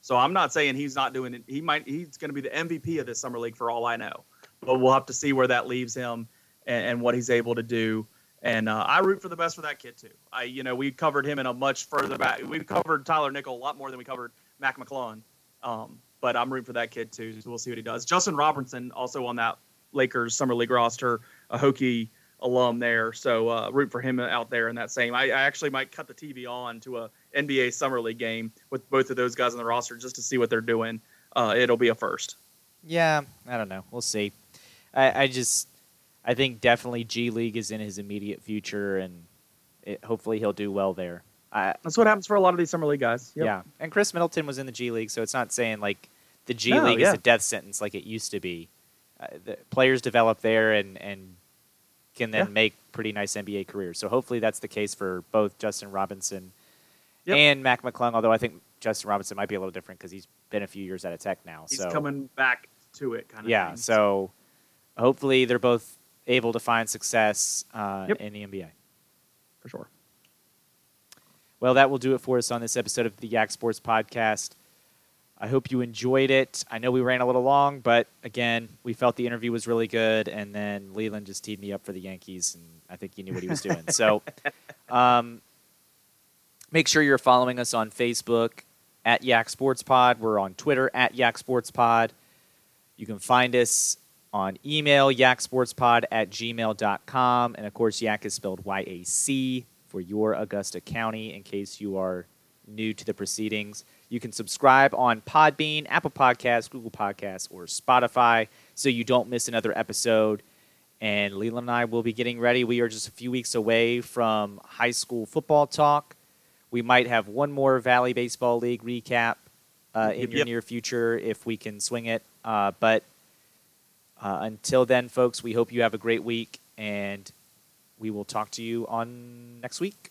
So I'm not saying he's not doing it. He might he's going to be the MVP of this summer league for all I know. But we'll have to see where that leaves him and, and what he's able to do. And uh, I root for the best for that kid too. I you know we covered him in a much further back. We covered Tyler Nickel a lot more than we covered Mac McClung. Um, but I'm rooting for that kid too. So we'll see what he does. Justin Robinson also on that Lakers summer league roster, a Hokie alum there. So uh, root for him out there in that same. I, I actually might cut the TV on to a NBA summer league game with both of those guys on the roster just to see what they're doing. Uh, it'll be a first. Yeah, I don't know. We'll see. I, I just, I think definitely G League is in his immediate future, and it, hopefully he'll do well there. I, That's what happens for a lot of these summer league guys. Yep. Yeah, and Khris Middleton was in the G League, so it's not saying like the G No, League yeah. is a death sentence like it used to be. Uh, the players develop there and and can then Yeah. make pretty nice NBA careers. So hopefully that's the case for both Justin Robinson Yep. and Mac McClung. Although I think Justin Robinson might be a little different because he's been a few years out of Tech now. He's so coming back to it, kind of. yeah, thing. so hopefully they're both able to find success uh, Yep. in the NBA. for sure. Well, that will do it for us on this episode of the Yak Sports Podcast. I hope you enjoyed it. I know we ran a little long, but again, we felt the interview was really good, and then Leland just teed me up for the Yankees, and I think he knew what he was doing. so, um, make sure you're following us on Facebook at Yak Sports Pod. We're on Twitter at Yak Sports Pod. You can find us on email, yaksportspod at gmail.com. And of course, Yak is spelled Y A C for your Augusta County in case you are new to the proceedings. You can subscribe on Podbean, Apple Podcasts, Google Podcasts, or Spotify so you don't miss another episode. And Leland and I will be getting ready. We are just a few weeks away from high school football talk. We might have one more Valley Baseball League recap uh, in Yep, your yep. near future if we can swing it. Uh, but uh, until then, folks, we hope you have a great week, and we will talk to you on next week.